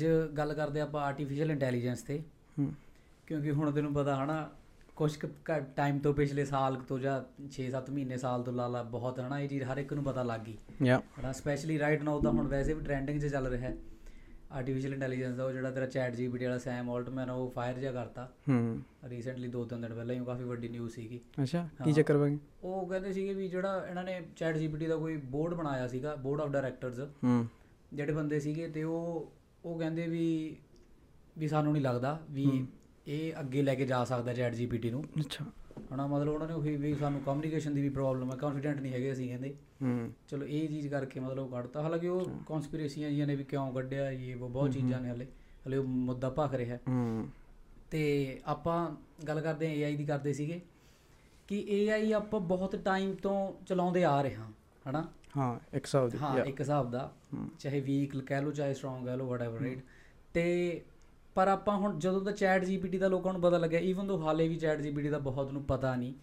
ਅੱਜ ਗੱਲ ਕਰਦੇ ਆਪਾਂ ਆਰਟੀਫੀਸ਼ੀਅਲ ਇੰਟੈਲੀਜੈਂਸ ਤੇ। ਕਿਉਂਕਿ ਹੁਣ ਤੈਨੂੰ ਪਤਾ ਹਨਾ ਕੁਝ ਟਾਈਮ ਤੋਂ ਪਿਛਲੇ ਸਾਲ ਤੋਂ ਜਾਂ 6-7 ਮਹੀਨੇ ਸਾਲ ਤੋਂ ਲਾ ਲਾ ਬਹੁਤ ਹਨਾ ਇਹ ਚੀਜ਼ ਹਰ ਇੱਕ ਨੂੰ ਪਤਾ ਲੱਗ ਗਈ। ਯਾ। ਹਨਾ ਸਪੈਸ਼ਲੀ ਰਾਈਟ ਨਾਓ ਤਾਂ ਹੁਣ ਵੈਸੇ ਵੀ ਟ੍ਰੈਂਡਿੰਗ 'ਚ ਚੱਲ ਰਿਹਾ। ਹੈ ਆਰਟੀਫੀਸ਼ੀਅਲ ਇੰਟੈਲੀਜੈਂਸ ਦਾ ਉਹ ਜਿਹੜਾ ਤੇਰਾ ਚੈਟ ਜੀਪੀਟੀ ਵਾਲਾ ਸੈਮ ਆਲਟਮੈਨ ਉਹ ਫਾਇਰ ਜਿਹਾ ਕਰਤਾ। ਹੂੰ। ਰੀਸੈਂਟਲੀ ਦੋ ਤਿੰਨ ਦਿਨ ਪਹਿਲਾਂ ਹੀ ਕਾਫੀ ਵੱਡੀ ਨਿਊਜ਼ ਸੀਗੀ। ਅੱਛਾ ਕੀ। ਚੱਕਰ ਬਣ ਉਹ ਕਹਿੰਦੇ ਸੀਗੇ ਵੀ ਜਿਹੜਾ ਇਹਨਾਂ ਨੇ ਚੈਟ ਜੀਪੀਟੀ ਦਾ ਕੋਈ ਬੋਰਡ ਬਣਾਇਆ ਸੀਗਾ ਬੋਰਡ ਆਫ ਡਾਇਰੈਕਟਰਸ ਹੂੰ। ਜਿਹੜੇ ਬੰਦੇ ਸੀਗੇ ਤੇ ਉਹ ਉਹ ਕਹਿੰਦੇ ਵੀ ਵੀ ਸਾਨੂੰ ਨਹੀਂ ਲੱਗਦਾ ਵੀ। ਇਹ ਅੱਗੇ ਲੈ ਕੇ ਜਾ ਸਕਦਾ ਚੈਟ ਜੀਪੀਟੀ ਨੂੰ। ਅੱਛਾ। ਹਨਾ ਮਤਲਬ ਉਹਨਾਂ ਨੇ ਉਹੀ ਵੀ ਸਾਨੂੰ ਕਮਿਊਨੀਕੇਸ਼ਨ ਦੀ ਵੀ ਪ੍ਰੋਬਲਮ ਹੈ ਕੌਨਫੀਡੈਂਟ ਨਹੀਂ ਹੈਗੇ ਅਸੀਂ ਕਹਿੰਦੇ। ਹੂੰ। ਚਲੋ ਇਹ ਚੀਜ਼ ਕਰਕੇ ਮਤਲਬ ਉਹ ਕੱਢਤਾ। ਹਾਲਾਂਕਿ ਉਹ ਕਨਸਪੀਰੇਸੀਆਂ ਜੀਆਂ ਨੇ ਵੀ ਕਿਉਂ ਕੱਢਿਆ ਇਹ ਉਹ ਬਹੁਤ ਚੀਜ਼ਾਂ ਨੇ ਹਲੇ। ਹਲੇ ਉਹ ਮੁੱਦਾ ਭਖ ਰਿਹਾ। ਹੂੰ। ਤੇ ਆਪਾਂ ਗੱਲ ਕਰਦੇ ਹਾਂ AI ਦੀ ਕਰਦੇ ਸੀਗੇ ਕਿ AI ਆਪਾਂ ਬਹੁਤ ਟਾਈਮ ਤੋਂ ਚਲਾਉਂਦੇ ਆ ਰਹੇ ਹਾਂ ਹਨਾ। ਹਾਂ ਇੱਕ ਹਿਸਾਬ ਦੀ ਹਾਂ. ਇੱਕ ਹਿਸਾਬ ਦਾ। ਚਾਹੇ ਵੀਕ ਕਹਿ ਲਓ ਚਾਹੇ ਸਟਰੋਂਗ ਕਹਿ ਲਓ ਵਟਐਵਰ ਰਾਈਟ ਤੇ ਪਰ ਆਪਾਂ ਹੁਣ ਜਦੋਂ ਦਾ ਚੈਟ ਜੀਪੀਟੀ ਦਾ ਲੋਕਾਂ ਨੂੰ ਪਤਾ ਲੱਗਿਆ ਈਵਨ ਦੋ ਹਾਲੇ ਵੀ ਚੈਟ ਜੀਪੀਟੀ ਦਾ ਬਹੁਤ ਨੂੰ ਪਤਾ ਨਹੀਂ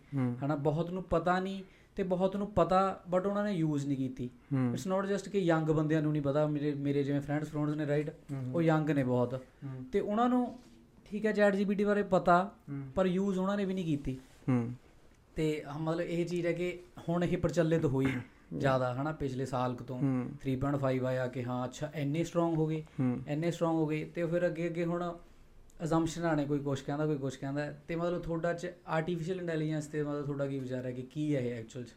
ਹਨਾ ਬਹੁਤ ਨੂੰ ਪਤਾ ਨਹੀਂ ਤੇ ਬਹੁਤ ਨੂੰ ਪਤਾ ਬਟ ਉਹਨਾਂ ਨੇ ਯੂਜ਼ ਨਹੀਂ ਕੀਤੀ। ਇਟਸ ਨਾਟ ਜਸਟ ਕਿ ਯੰਗ ਬੰਦਿਆਂ ਨੂੰ ਨਹੀਂ ਪਤਾ ਮੇਰੇ ਮੇਰੇ ਜਿਵੇਂ ਫਰੈਂਡਸ ਫਰੈਂਡਸ ਨੇ ਰਾਈਟ ਉਹ ਯੰਗ ਨੇ ਬਹੁਤ। ਤੇ ਉਹਨਾਂ ਨੂੰ ਠੀਕ ਹੈ ਚੈਟ ਜੀਪੀਟੀ ਬਾਰੇ ਪਤਾ ਪਰ ਯੂਜ਼ ਉਹਨਾਂ ਨੇ ਵੀ ਨਹੀਂ ਕੀਤੀ। ਤੇ ਮਤਲਬ ਇਹ ਚੀਜ਼ ਹੈ ਕਿ ਹੁਣ ਇਹ ਪ੍ਰਚਲਿਤ ਹੋਈ। ਜ਼ਿਆਦਾ ਹਨਾ ਪਿਛਲੇ ਸਾਲ ਕੁ ਤੋਂ। ਹੂੰ। 3.5 ਆਇਆ ਕਿ ਹਾਂ ਅੱਛਾ ਇੰਨੇ ਸਟਰੋਂਗ ਹੋ ਗਏ। ਇੰਨੇ ਸਟਰੋਂਗ ਹੋ ਗਏ ਤੇ ਫਿਰ ਅੱਗੇ ਅੱਗੇ ਹੁਣ ਅਜ਼ੰਪਸ਼ਨਾਂ ਨੇ ਕੋਈ ਕੁਛ ਕਹਿੰਦਾ ਕੋਈ ਕੁਛ ਕਹਿੰਦਾ। ਤੇ ਮਤਲਬ ਤੁਹਾਡਾ ਚ ਆਰਟੀਫੀਸ਼ੀਅਲ ਇੰਟੈਲੀਜੈਂਸ ਤੇ ਮਤਲਬ ਤੁਹਾਡਾ ਕੀ ਵਿਚਾਰ ਹੈ ਕਿ ਕੀ ਹੈ ਇਹ ਐਕਚੁਅਲ ਚ?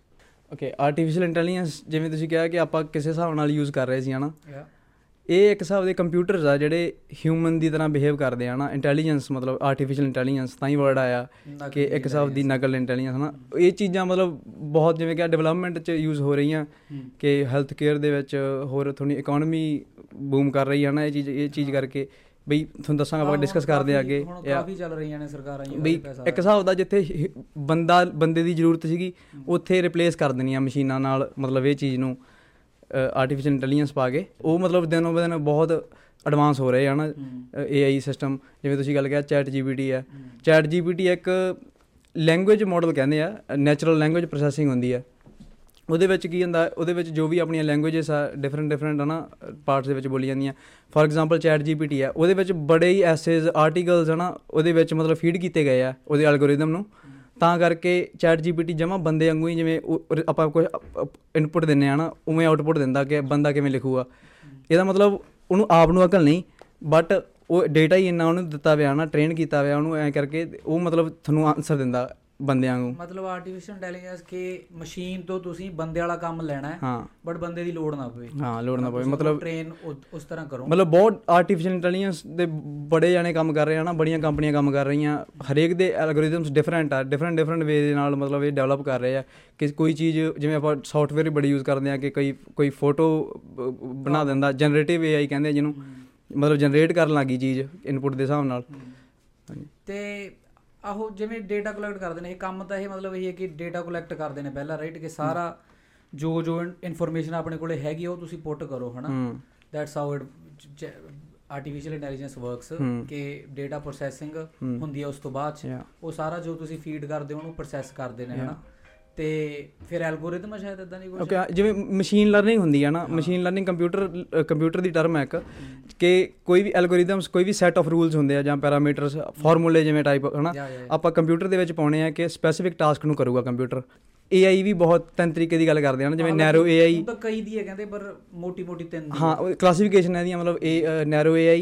ਓਕੇ ਆਰਟੀਫੀਸ਼ੀਅਲ ਇੰਟੈਲੀਜੈਂਸ ਜਿਵੇਂ ਤੁਸੀਂ ਕਿਹਾ ਕਿ ਆਪਾਂ ਕਿਸੇ ਹਿਸਾਬ ਨਾਲ ਯੂਜ਼ ਕਰ ਰਹੇ ਸੀ ਹਨਾ? ਯਾ ਇਹ ਇੱਕ ਹਿਸਾਬ ਦੇ ਕੰਪਿਊਟਰਸ ਆ ਜਿਹੜੇ ਹਿਊਮਨ ਦੀ ਤਰ੍ਹਾਂ ਬਿਹੇਵ ਕਰਦੇ ਆ ਨਾ ਇੰਟੈਲੀਜੈਂਸ ਮਤਲਬ ਆਰਟੀਫੀਸ਼ੀਅਲ ਇੰਟੈਲੀਜੈਂਸ ਤਾਂ ਹੀ ਵਰਡ ਆਇਆ ਕਿ ਇੱਕ ਹਿਸਾਬ ਦੀ ਨਕਲ ਇੰਟੈਲੀਜੈਂਸ ਹਨਾ। ਇਹ ਚੀਜ਼ਾਂ ਮਤਲਬ ਬਹੁਤ ਜਿਵੇਂ ਕਿ ਡਿਵੈਲਪਮੈਂਟ 'ਚ ਯੂਜ਼ ਹੋ ਰਹੀਆਂ ਕਿ ਹੈਲਥ ਕੇਅਰ ਦੇ ਵਿੱਚ ਹੋਰ ਥੋੜੀ ਇਕਨੋਮੀ ਬੂਮ ਕਰ ਰਹੀ ਹੈ ਨਾ ਇਹ ਚੀਜ਼ ਇਹ ਚੀਜ਼ ਕਰਕੇ। ਬਈ ਤੁਹਾਨੂੰ ਦੱਸਾਂਗਾ ਆਪਾਂ ਡਿਸਕਸ ਕਰਦੇ ਆ ਅੱਗੇ ਕਾਫੀ ਚੱਲ ਰਹੀਆਂ ਨੇ ਸਰਕਾਰਾਂ ਜੀ ਬਈ ਇੱਕ ਹਿਸਾਬ ਦਾ ਜਿੱਥੇ ਬੰਦਾ ਬੰਦੇ ਦੀ ਜ਼ਰੂਰਤ ਸੀਗੀ ਉੱਥੇ ਰਿਪਲੇਸ ਕਰ ਦੇਣੀਆਂ ਮਸ਼ੀਨਾਂ ਨਾਲ ਮਤਲਬ ਇਹ ਚੀਜ਼ ਨੂੰ। ਆਰਟੀਫੀਸ਼ੀਅਲ ਇੰਟੈਲੀਜੈਂਸ ਪਾ ਕੇ ਉਹ ਮਤਲਬ ਦਿਨੋਂ ਦਿਨ ਬਹੁਤ ਐਡਵਾਂਸ ਹੋ ਰਹੇ ਹਨ AI ਸਿਸਟਮ ਜਿਵੇਂ ਤੁਸੀਂ ਗੱਲ ਕਿਹਾ ਚੈਟ ਜੀਪੀਟੀ ਹੈ। ਚੈਟ ਜੀਪੀਟੀ ਇੱਕ ਲੈਂਗੁਏਜ ਮਾਡਲ ਕਹਿੰਦੇ ਆ ਨੈਚੁਰਲ ਲੈਂਗੁਏਜ ਪ੍ਰੋਸੈਸਿੰਗ ਹੁੰਦੀ ਹੈ ਉਹਦੇ ਵਿੱਚ ਕੀ ਹੁੰਦਾ ਉਹਦੇ ਵਿੱਚ ਜੋ ਵੀ ਆਪਣੀਆਂ ਲੈਂਗੁਏਜਸ ਆ ਡਿਫਰੈਂਟ ਡਿਫਰੈਂਟ ਹਨਾ ਪਾਰਟਸ ਦੇ ਵਿੱਚ ਬੋਲੀ ਜਾਂਦੀਆਂ। ਫੋਰ ਐਗਜ਼ਾਮਪਲ ਚੈਟ ਜੀਪੀਟੀ ਆ ਉਹਦੇ ਵਿੱਚ ਬੜੇ ਹੀ ਐਸੇਜ਼ ਆਰਟੀਕਲਸ ਹਨਾ ਉਹਦੇ ਵਿੱਚ ਮਤਲਬ ਫੀਡ ਕੀਤੇ ਗਏ ਆ ਉਹਦੇ ਐਲਗੋਰਿਦਮ ਨੂੰ। ਤਾਂ ਕਰਕੇ ਚੈਟ ਜੀਪੀਟੀ ਜਮਾ ਬੰਦੇ ਵਾਂਗੂ ਹੀ ਜਿਵੇਂ ਉਹ- ਉਹ ਆਪਾਂ ਕੋਈ ਇਨਪੁਟ ਦਿੰਨੇ ਆ ਨਾ, ਉਵੇਂ ਆਉਟਪੁੱਟ ਦਿੰਦਾ ਕਿ ਬੰਦਾ ਕਿਵੇਂ ਲਿਖੂਗਾ। ਇਹਦਾ ਮਤਲਬ ਉਹਨੂੰ ਆਪ ਨੂੰ ਅਕਲ ਨਹੀਂ ਬਟ ਉਹ ਡੇਟਾ ਹੀ ਇੰਨਾ ਉਹਨੂੰ ਦਿੱਤਾ ਹੋਇਆ ਨਾ ਟ੍ਰੇਨ ਕੀਤਾ ਹੋਇਆ ਉਹਨੂੰ ਐ ਕਰਕੇ ਉਹ ਮਤਲਬ ਤੁਹਾਨੂੰ ਆਨਸਰ ਦਿੰਦਾ। ਬੰਦਿਆਂ ਵਾਂਗੂ ਮਤਲਬ ਆਰਟੀਫੀਸ਼ੀਅਲ ਇੰਟੈਲੀਜੈਂਸ ਕਿ ਮਸ਼ੀਨ ਤੋਂ ਤੁਸੀਂ ਬੰਦੇ ਵਾਲਾ ਕੰਮ ਲੈਣਾ ਹੈ ਹਾਂ। ਬਟ ਬੰਦੇ ਦੀ ਲੋੜ ਨਾ ਪਵੇ। ਹਾਂ ਲੋੜ ਨਾ ਪਵੇ। ਮਤਲਬ ਟ੍ਰੇਨ ਉਸ ਤਰ੍ਹਾਂ ਕਰੋ। ਮਤਲਬ ਬਹੁਤ ਆਰਟੀਫੀਸ਼ੀਅਲ ਇੰਟੈਲੀਜੈਂਸ ਦੇ ਬੜੇ ਜਾਣੇ ਕੰਮ ਕਰ ਰਹੇ ਆ ਨਾ ਬੜੀਆਂ ਕੰਪਨੀਆਂ ਕੰਮ ਕਰ ਰਹੀਆਂ। ਹਰੇਕ ਦੇ ਐਲਗੋਰਿਦਮਸ ਡਿਫਰੈਂਟ ਆ ਡਿਫਰੈਂਟ ਡਿਫਰੈਂਟ ਵੇ ਦੇ ਨਾਲ ਮਤਲਬ ਇਹ ਡਿਵੈਲਪ ਕਰ ਰਹੇ ਆ ਕਿ ਕੋਈ ਚੀਜ਼ ਜਿਵੇਂ ਆਪਾਂ ਸੌਫਟਵੇਅਰ ਹੀ ਬੜੀ ਯੂਜ਼ ਕਰਦੇ ਆ ਕਿ ਕੋਈ ਕੋਈ ਫੋਟੋ ਬਣਾ ਦਿੰਦਾ ਜਨਰੇਟਿਵ AI ਕਹਿੰਦੇ ਜਿਹਨੂੰ। ਮਤਲਬ ਜਨਰੇਟ ਕਰਨ ਲੱਗੀ ਚੀਜ਼ ਇਨਪੁਟ ਦੇ ਹਿਸਾਬ ਨਾਲ। ਤੇ ਆਹੋ ਜਿਵੇਂ ਡੇਟਾ ਕਲੈਕਟ ਕਰਦੇ ਨੇ ਇਹ ਕੰਮ ਤਾਂ ਇਹ ਮਤਲਬ ਇਹ ਹੈ ਕਿ ਡੇਟਾ ਕਲੈਕਟ ਕਰਦੇ ਨੇ ਪਹਿਲਾਂ ਰਾਈਟ ਕਿ ਸਾਰਾ ਜੋ ਜੋ ਇਨਫੋਰਮੇਸ਼ਨ ਆਪਣੇ ਕੋਲੇ ਹੈਗੀ ਉਹ ਤੁਸੀਂ ਪੁੱਟ ਕਰੋ ਹਨਾ that's how it artificial intelligence works. ਕਿ ਡੇਟਾ ਪ੍ਰੋਸੈਸਿੰਗ। ਹੁੰਦੀ ਹੈ ਉਸ ਤੋਂ ਬਾਅਦ. ਉਹ ਸਾਰਾ ਜੋ ਤੁਸੀਂ ਫੀਡ ਕਰਦੇ ਹੋ ਉਹਨੂੰ ਪ੍ਰੋਸੈਸ ਕਰਦੇ ਨੇ ਹਨਾ ਤੇ ਫਿਰ ਐਲਗੋਰਿਦਮ ਸ਼ਾਇਦ ਇਦਾਂ ਨਹੀਂ ਕੁਝ ਓਕੇ ਜਿਵੇਂ ਮਸ਼ੀਨ ਲਰਨਿੰਗ ਹੁੰਦੀ ਹੈ ਨਾ ਮਸ਼ੀਨ ਲਰਨਿੰਗ ਕੰਪਿਊਟਰ ਕੰਪਿਊਟਰ ਦੀ ਟਰਮ ਹੈ ਇੱਕ ਕਿ ਕੋਈ ਵੀ ਐਲਗੋਰਿਦਮਸ ਕੋਈ ਵੀ ਸੈਟ ਆਫ ਰੂਲਸ ਹੁੰਦੇ ਆ ਜਾਂ ਪੈਰਾਮੀਟਰਸ ਫਾਰਮੂਲੇ ਜਿਵੇਂ ਟਾਈਪ ਹਨਾ? ਆਪਾਂ ਕੰਪਿਊਟਰ ਦੇ ਵਿੱਚ ਪਾਉਣੇ ਆ ਕਿ ਸਪੈਸੀਫਿਕ ਟਾਸਕ ਨੂੰ ਕਰੂਗਾ ਕੰਪਿਊਟਰ AI ਵੀ ਬਹੁਤ ਤਿੰਨ ਤਰੀਕੇ ਦੀ ਗੱਲ ਕਰਦੇ ਹਨ ਜਿਵੇਂ ਨੈਰੋ AI ਹੁਣ ਤਾਂ ਕਈ ਦੀ ਹੈ ਕਹਿੰਦੇ ਪਰ ਮੋਟੀ ਮੋਟੀ ਤਿੰਨ ਦੀ। ਹਾਂ ਕਲਾਸੀਫਿਕੇਸ਼ਨ ਹੈ ਇਹਦੀਆਂ ਮਤਲਬ ਇਹ ਨੈਰੋ AI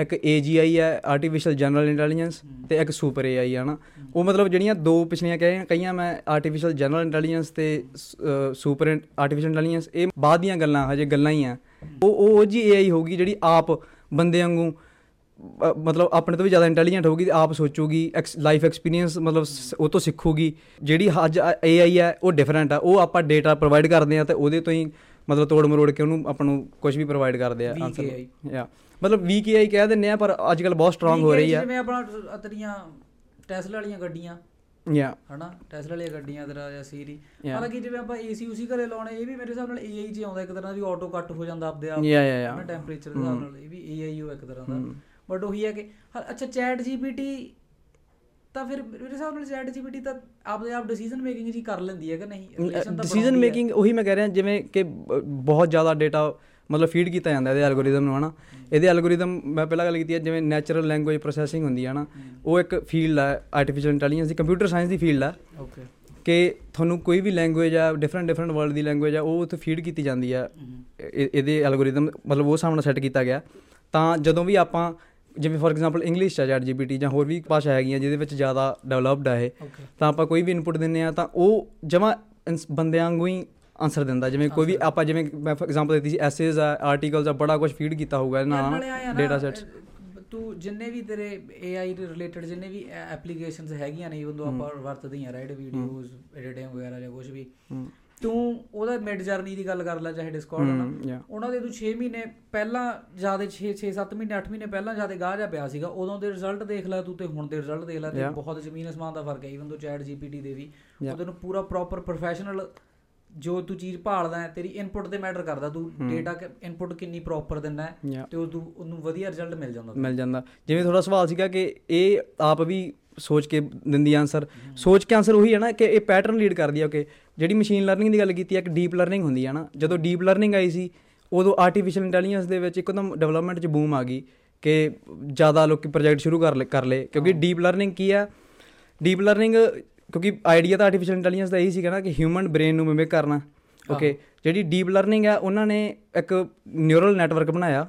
ਇੱਕ AGI ਹੈ ਆਰਟੀਫੀਸ਼ੀਅਲ ਜਨਰਲ ਇੰਟੈਲੀਜੈਂਸ ਤੇ ਇੱਕ ਸੁਪਰ AI ਹੈ ਨਾ। ਉਹ ਮਤਲਬ ਜਿਹੜੀਆਂ ਦੋ ਪਿਛਲੀਆਂ ਕਹੀਆਂ ਕਈਆਂ ਮੈਂ ਆਰਟੀਫੀਸ਼ੀਅਲ ਜਨਰਲ ਇੰਟੈਲੀਜੈਂਸ ਤੇ ਸੁਪਰ ਆਰਟੀਫੀਸ਼ੀਅਲ ਇੰਟੈਲੀਜੈਂਸ ਇਹ ਬਾਅਦ ਦੀਆਂ ਗੱਲਾਂ ਹਜੇ ਗੱਲਾਂ ਹੀ ਆ। ਉਹ ਉਹ ਜੀ AI ਹੋਗੀ ਜਿਹੜੀ ਆਪ ਬੰਦੇ ਵਾਂਗੂ ਮਤਲਬ ਆਪਣੇ ਤੋਂ ਵੀ ਜ਼ਿਆਦਾ ਇੰਟੈਲੀਜੈਂਟ ਹੋਊਗੀ ਆਪ ਸੋਚੂਗੀ ਲਾਈਫ ਐਕਸਪੀਰੀਅੰਸ ਮਤਲਬ ਉਹ ਤੋਂ ਸਿੱਖੂਗੀ। ਜਿਹੜੀ ਅੱਜ AI ਹੈ ਉਹ ਡਿਫਰੈਂਟ ਆ। ਉਹ ਆਪਾਂ ਡੇਟਾ ਪ੍ਰੋਵਾਈਡ ਕਰਦੇ ਆ ਤੇ ਉਹਦੇ ਤੋਂ ਹੀ ਮਤਲਬ ਤੋੜ ਮਰੋੜ ਕੇ ਉਹਨੂੰ ਆਪਾਂ ਨੂੰ ਕੁਝ ਵੀ ਪ੍ਰੋਵਾਈਡ ਕਰਦੇ ਆ AI ਯਾ ਮਤਲਬ ਵੀਕ AI ਕਹਿ ਦਿੰਨੇ ਆ ਪਰ ਅੱਜ ਕੱਲ ਬਹੁਤ ਸਟਰੋਂਗ ਹੋ ਰਹੀ ਆ। ਜਿਵੇਂ ਆਪਣਾ ਅਤਰੀਆਂ ਟੈਸਲਾ ਵਾਲੀਆਂ ਗੱਡੀਆਂ। ਯਾ ਹਨਾ? ਟੈਸਲਾ ਵਾਲੀਆਂ ਗੱਡੀਆਂ ਤੇਰਾ ਜਾਂ ਸੀਰੀ. ਹਾਲਾਂਕਿ ਜਿਵੇਂ ਆਪਾਂ ਏਸੀ ਉਸੀ ਘਰੇ ਲਾਉਣੇ ਇਹ ਵੀ ਮੇਰੇ ਹਿਸਾਬ ਨਾਲ AI 'ਚ ਆਉਂਦਾ ਇੱਕ ਤਰ੍ਹਾਂ ਦੀ ਆਟੋ ਕੱਟ ਹੋ ਜਾਂਦਾ ਆਪਦੇ ਆਪ। ਯਾ ਯਾ ਯਾ ਟੈਂਪਰੇਚਰ ਦੇ ਹਿਸਾਬ ਨਾਲ ਇਹ ਵੀ AI ਹੋ ਇੱਕ ਤਰ੍ਹਾਂ ਦਾ। ਬਟ ਉਹੀ ਹੈ ਕਿ ਅੱਛਾ ਚੈਟ ਜੀਪੀਟੀ ਤਾਂ ਫਿਰ ਮੇਰੇ ਹਿਸਾਬ ਨਾਲ ਚੈਟ ਜੀਪੀਟੀ ਤਾਂ ਆਪਦੇ ਆਪ ਡਿਸੀਜਨ ਮੇਕਿੰਗ ਜੀ ਕਰ ਲੈਂਦੀ ਹੈ ਕਿ ਨਹੀਂ ਡਿਸੀਜਨ। ਮੇਕਿੰਗ ਉਹੀ ਮੈਂ ਕਹਿ ਰਿਹਾ ਜਿਵੇਂ ਕਿ ਬਹੁਤ ਜ਼ਿਆਦਾ ਡੇਟਾ ਮਤਲਬ ਫੀਡ ਕੀਤਾ ਜਾਂਦਾ ਇਹਦੇ ਐਲਗੋਰਿਦਮ ਨੂੰ ਹਨਾ? ਇਹਦੇ ਐਲਗੋਰਿਦਮ ਮੈਂ ਪਹਿਲਾਂ ਗੱਲ ਕੀਤੀ ਹੈ ਜਿਵੇਂ ਨੈਚੁਰਲ ਲੈਂਗੁਏਜ ਪ੍ਰੋਸੈਸਿੰਗ ਹੁੰਦੀ ਹੈ ਨਾ ਉਹ ਇੱਕ ਫੀਲਡ ਹੈ ਆਰਟੀਫੀਸ਼ੀਅਲ ਇੰਟੈਲੀਜੈਂਸ ਦੀ ਕੰਪਿਊਟਰ ਸਾਇੰਸ ਦੀ ਫੀਲਡ ਹੈ। ਓਕੇ ਕਿ ਤੁਹਾਨੂੰ ਕੋਈ ਵੀ ਲੈਂਗੁਏਜ ਆ ਡਿਫਰੈਂਟ ਡਿਫਰੈਂਟ ਵਰਲਡ ਦੀ ਲੈਂਗੁਏਜ ਆ ਉਹ ਉੱਥੇ ਫੀਡ ਕੀਤੀ ਜਾਂਦੀ ਆ ਇਹ- ਇਹਦੇ ਐਲਗੋਰਿਦਮ ਮਤਲਬ ਉਹ ਸਾਹਮਣੇ ਸੈੱਟ ਕੀਤਾ ਗਿਆ। ਤਾਂ ਜਦੋਂ ਵੀ ਆਪਾਂ ਜਿਵੇਂ ਫੋਰ ਐਗਜ਼ਾਮਪਲ ਇੰਗਲਿਸ਼ ਚ ਚੈਟ ਜੀਪੀਟੀ ਜਾਂ ਹੋਰ ਵੀ ਭਾਸ਼ਾ ਹੈਗੀਆਂ ਜਿਹਦੇ ਵਿੱਚ ਜ਼ਿਆਦਾ ਡਿਵੈਲਪਡ ਆ ਇਹ ਤਾਂ ਆਪਾਂ ਕੋਈ ਵੀ ਇਨਪੁਟ ਦਿੰਨੇ ਆ ਤਾਂ ਉਹ ਜਮਾ ਬੰਦਿਆਂ ਵਾਂਗੂ ਹੀ ਆਨਸਰ ਦਿੰਦਾ। ਜਿਵੇਂ ਕੋਈ ਵੀ ਆਪਾਂ ਜਿਵੇਂ ਮੈਂ ਫੋਰ ਐਗਜ਼ਾਮਪਲ ਦਿੱਤੀ ਸੀ ਐਸੇਜ਼ ਆ ਆਰਟੀਕਲਸ ਆ ਬੜਾ ਕੁਝ ਫੀਡ ਕੀਤਾ ਹੋਊਗਾ ਆ ਨਾ, ਡੇਟਾ ਸੈਟਸ ਤੂੰ ਜਿੰਨੇ ਵੀ ਤੇਰੇ AI ਰਿਲੇਟਡ ਜਿੰਨੇ ਵੀ ਐਪਲੀਕੇਸ਼ਨਸ ਹੈਗੀਆਂ ਨੇ ਉਦੋਂ ਆਪਾਂ ਵਰਤਦੇ ਹਾਂ ਰਾਈਟ ਵੀਡੀਓਜ਼ ਐਡੀਟਿੰਗ ਵਗੈਰਾ ਜਾਂ ਕੁਝ ਵੀ। ਤੂੰ ਉਹਦਾ ਮਿਡ ਜਰਨੀ ਦੀ ਗੱਲ ਕਰ ਲੈ ਚਾਹੇ ਡਿਸਕਾਰਡ ਨਾ। ਯਾ ਉਹਨਾਂ ਦੇ ਤੂੰ 6 ਮਹੀਨੇ ਪਹਿਲਾਂ ਜ਼ਿਆਦਾ 6 6 7 ਮਹੀਨੇ 8 ਮਹੀਨੇ ਪਹਿਲਾਂ ਜ਼ਿਆਦਾ ਗਾਹ ਜਾ ਪਿਆ ਸੀਗਾ। ਉਦੋਂ ਦੇ ਰਿਜ਼ਲਟ ਦੇਖ ਲੈ ਤੂੰ ਤੇ ਹੁਣ ਦੇ ਰਿਜ਼ਲਟ ਦੇਖ ਲੈ ਤੇ. ਬਹੁਤ ਜ਼ਮੀਨ ਅਸਮਾਨ ਦਾ ਫ਼ਰਕ ਹੈ। ਇਵਨ ਤੋਂ ਚੈਟ ਜੀਪੀਟੀ ਦੇ ਵੀ. ਉਹਦੇ ਨੂੰ ਪੂਰਾ ਪ੍ਰੋਪਰ ਪ੍ਰੋਫੈਸ਼ਨਲ ਜੋ ਤੂੰ ਚੀਜ਼ ਭਾਲਦਾ ਹੈ ਤੇਰੀ ਇਨਪੁਟ ਤੇ ਮੈਟਰ ਕਰਦਾ। ਤੂੰ ਡੇਟਾ ਇਨਪੁਟ ਕਿੰਨੀ ਪ੍ਰੋਪਰ ਦਿੰਦਾ ਹੈ ਤੇ ਉਹ ਤੂੰ ਉਹਨੂੰ ਵਧੀਆ ਰਿਜ਼ਲਟ ਮਿਲ ਜਾਂਦਾ ਮਿਲ ਜਾਂਦਾ। ਜਿਵੇਂ ਤੁਹਾਡਾ ਸਵਾਲ ਸੀਗਾ ਕਿ ਇਹ ਆਪ ਵੀ ਸੋਚ ਕੇ ਦਿੰਦੀ ਆਨਸਰ ਸੋਚ ਕੇ ਆਨਸਰ ਉਹੀ ਹੈ ਨਾ ਕਿ ਇਹ ਪੈਟਰਨ ਲੀਡ ਕਰਦੀ ਹੈ ਕਿ ਜਿਹੜੀ ਮਸ਼ੀਨ ਲਰਨਿੰਗ ਦੀ ਗੱਲ ਕੀਤੀ ਹੈ ਇੱਕ ਡੀਪ ਲਰਨਿੰਗ ਹੁੰਦੀ ਹੈ ਨਾ। ਜਦੋਂ ਡੀਪ ਲਰਨਿੰਗ ਆਈ ਸੀ ਉਦੋਂ ਆਰਟੀਫੀਸ਼ੀਅਲ ਇੰਟੈਲੀਜੈਂਸ ਦੇ ਵਿੱਚ ਇੱਕਦਮ ਡਿਵੈਲਪਮੈਂਟ 'ਚ ਬੂਮ ਆ ਗਈ ਕਿ ਜ਼ਿਆਦਾ ਲੋਕੀ ਪ੍ਰੋਜੈਕਟ ਸ਼ੁਰੂ ਕਰ ਲੇ ਕਰ ਲਏ ਕਿਉਂਕਿ ਡੀਪ ਲਰਨਿੰਗ ਕੀ ਆ? ਡੀਪ ਲਰਨਿੰਗ ਕਿਉਂਕਿ ਆਈਡੀਆ ਤਾਂ ਆਰਟੀਫੀਸ਼ੀਅਲ ਇੰਟੈਲੀਜੈਂਸ ਦਾ ਇਹੀ ਸੀਗਾ ਨਾ ਕਿ ਹਿਊਮਨ ਬ੍ਰੇਨ ਨੂੰ ਮਿਮਿਕ ਕਰਨਾ ਓਕੇ ਜਿਹੜੀ ਡੀਪ ਲਰਨਿੰਗ ਹੈ ਉਹਨਾਂ ਨੇ ਇੱਕ ਨਿਊਰਲ ਨੈਟਵਰਕ ਬਣਾਇਆ।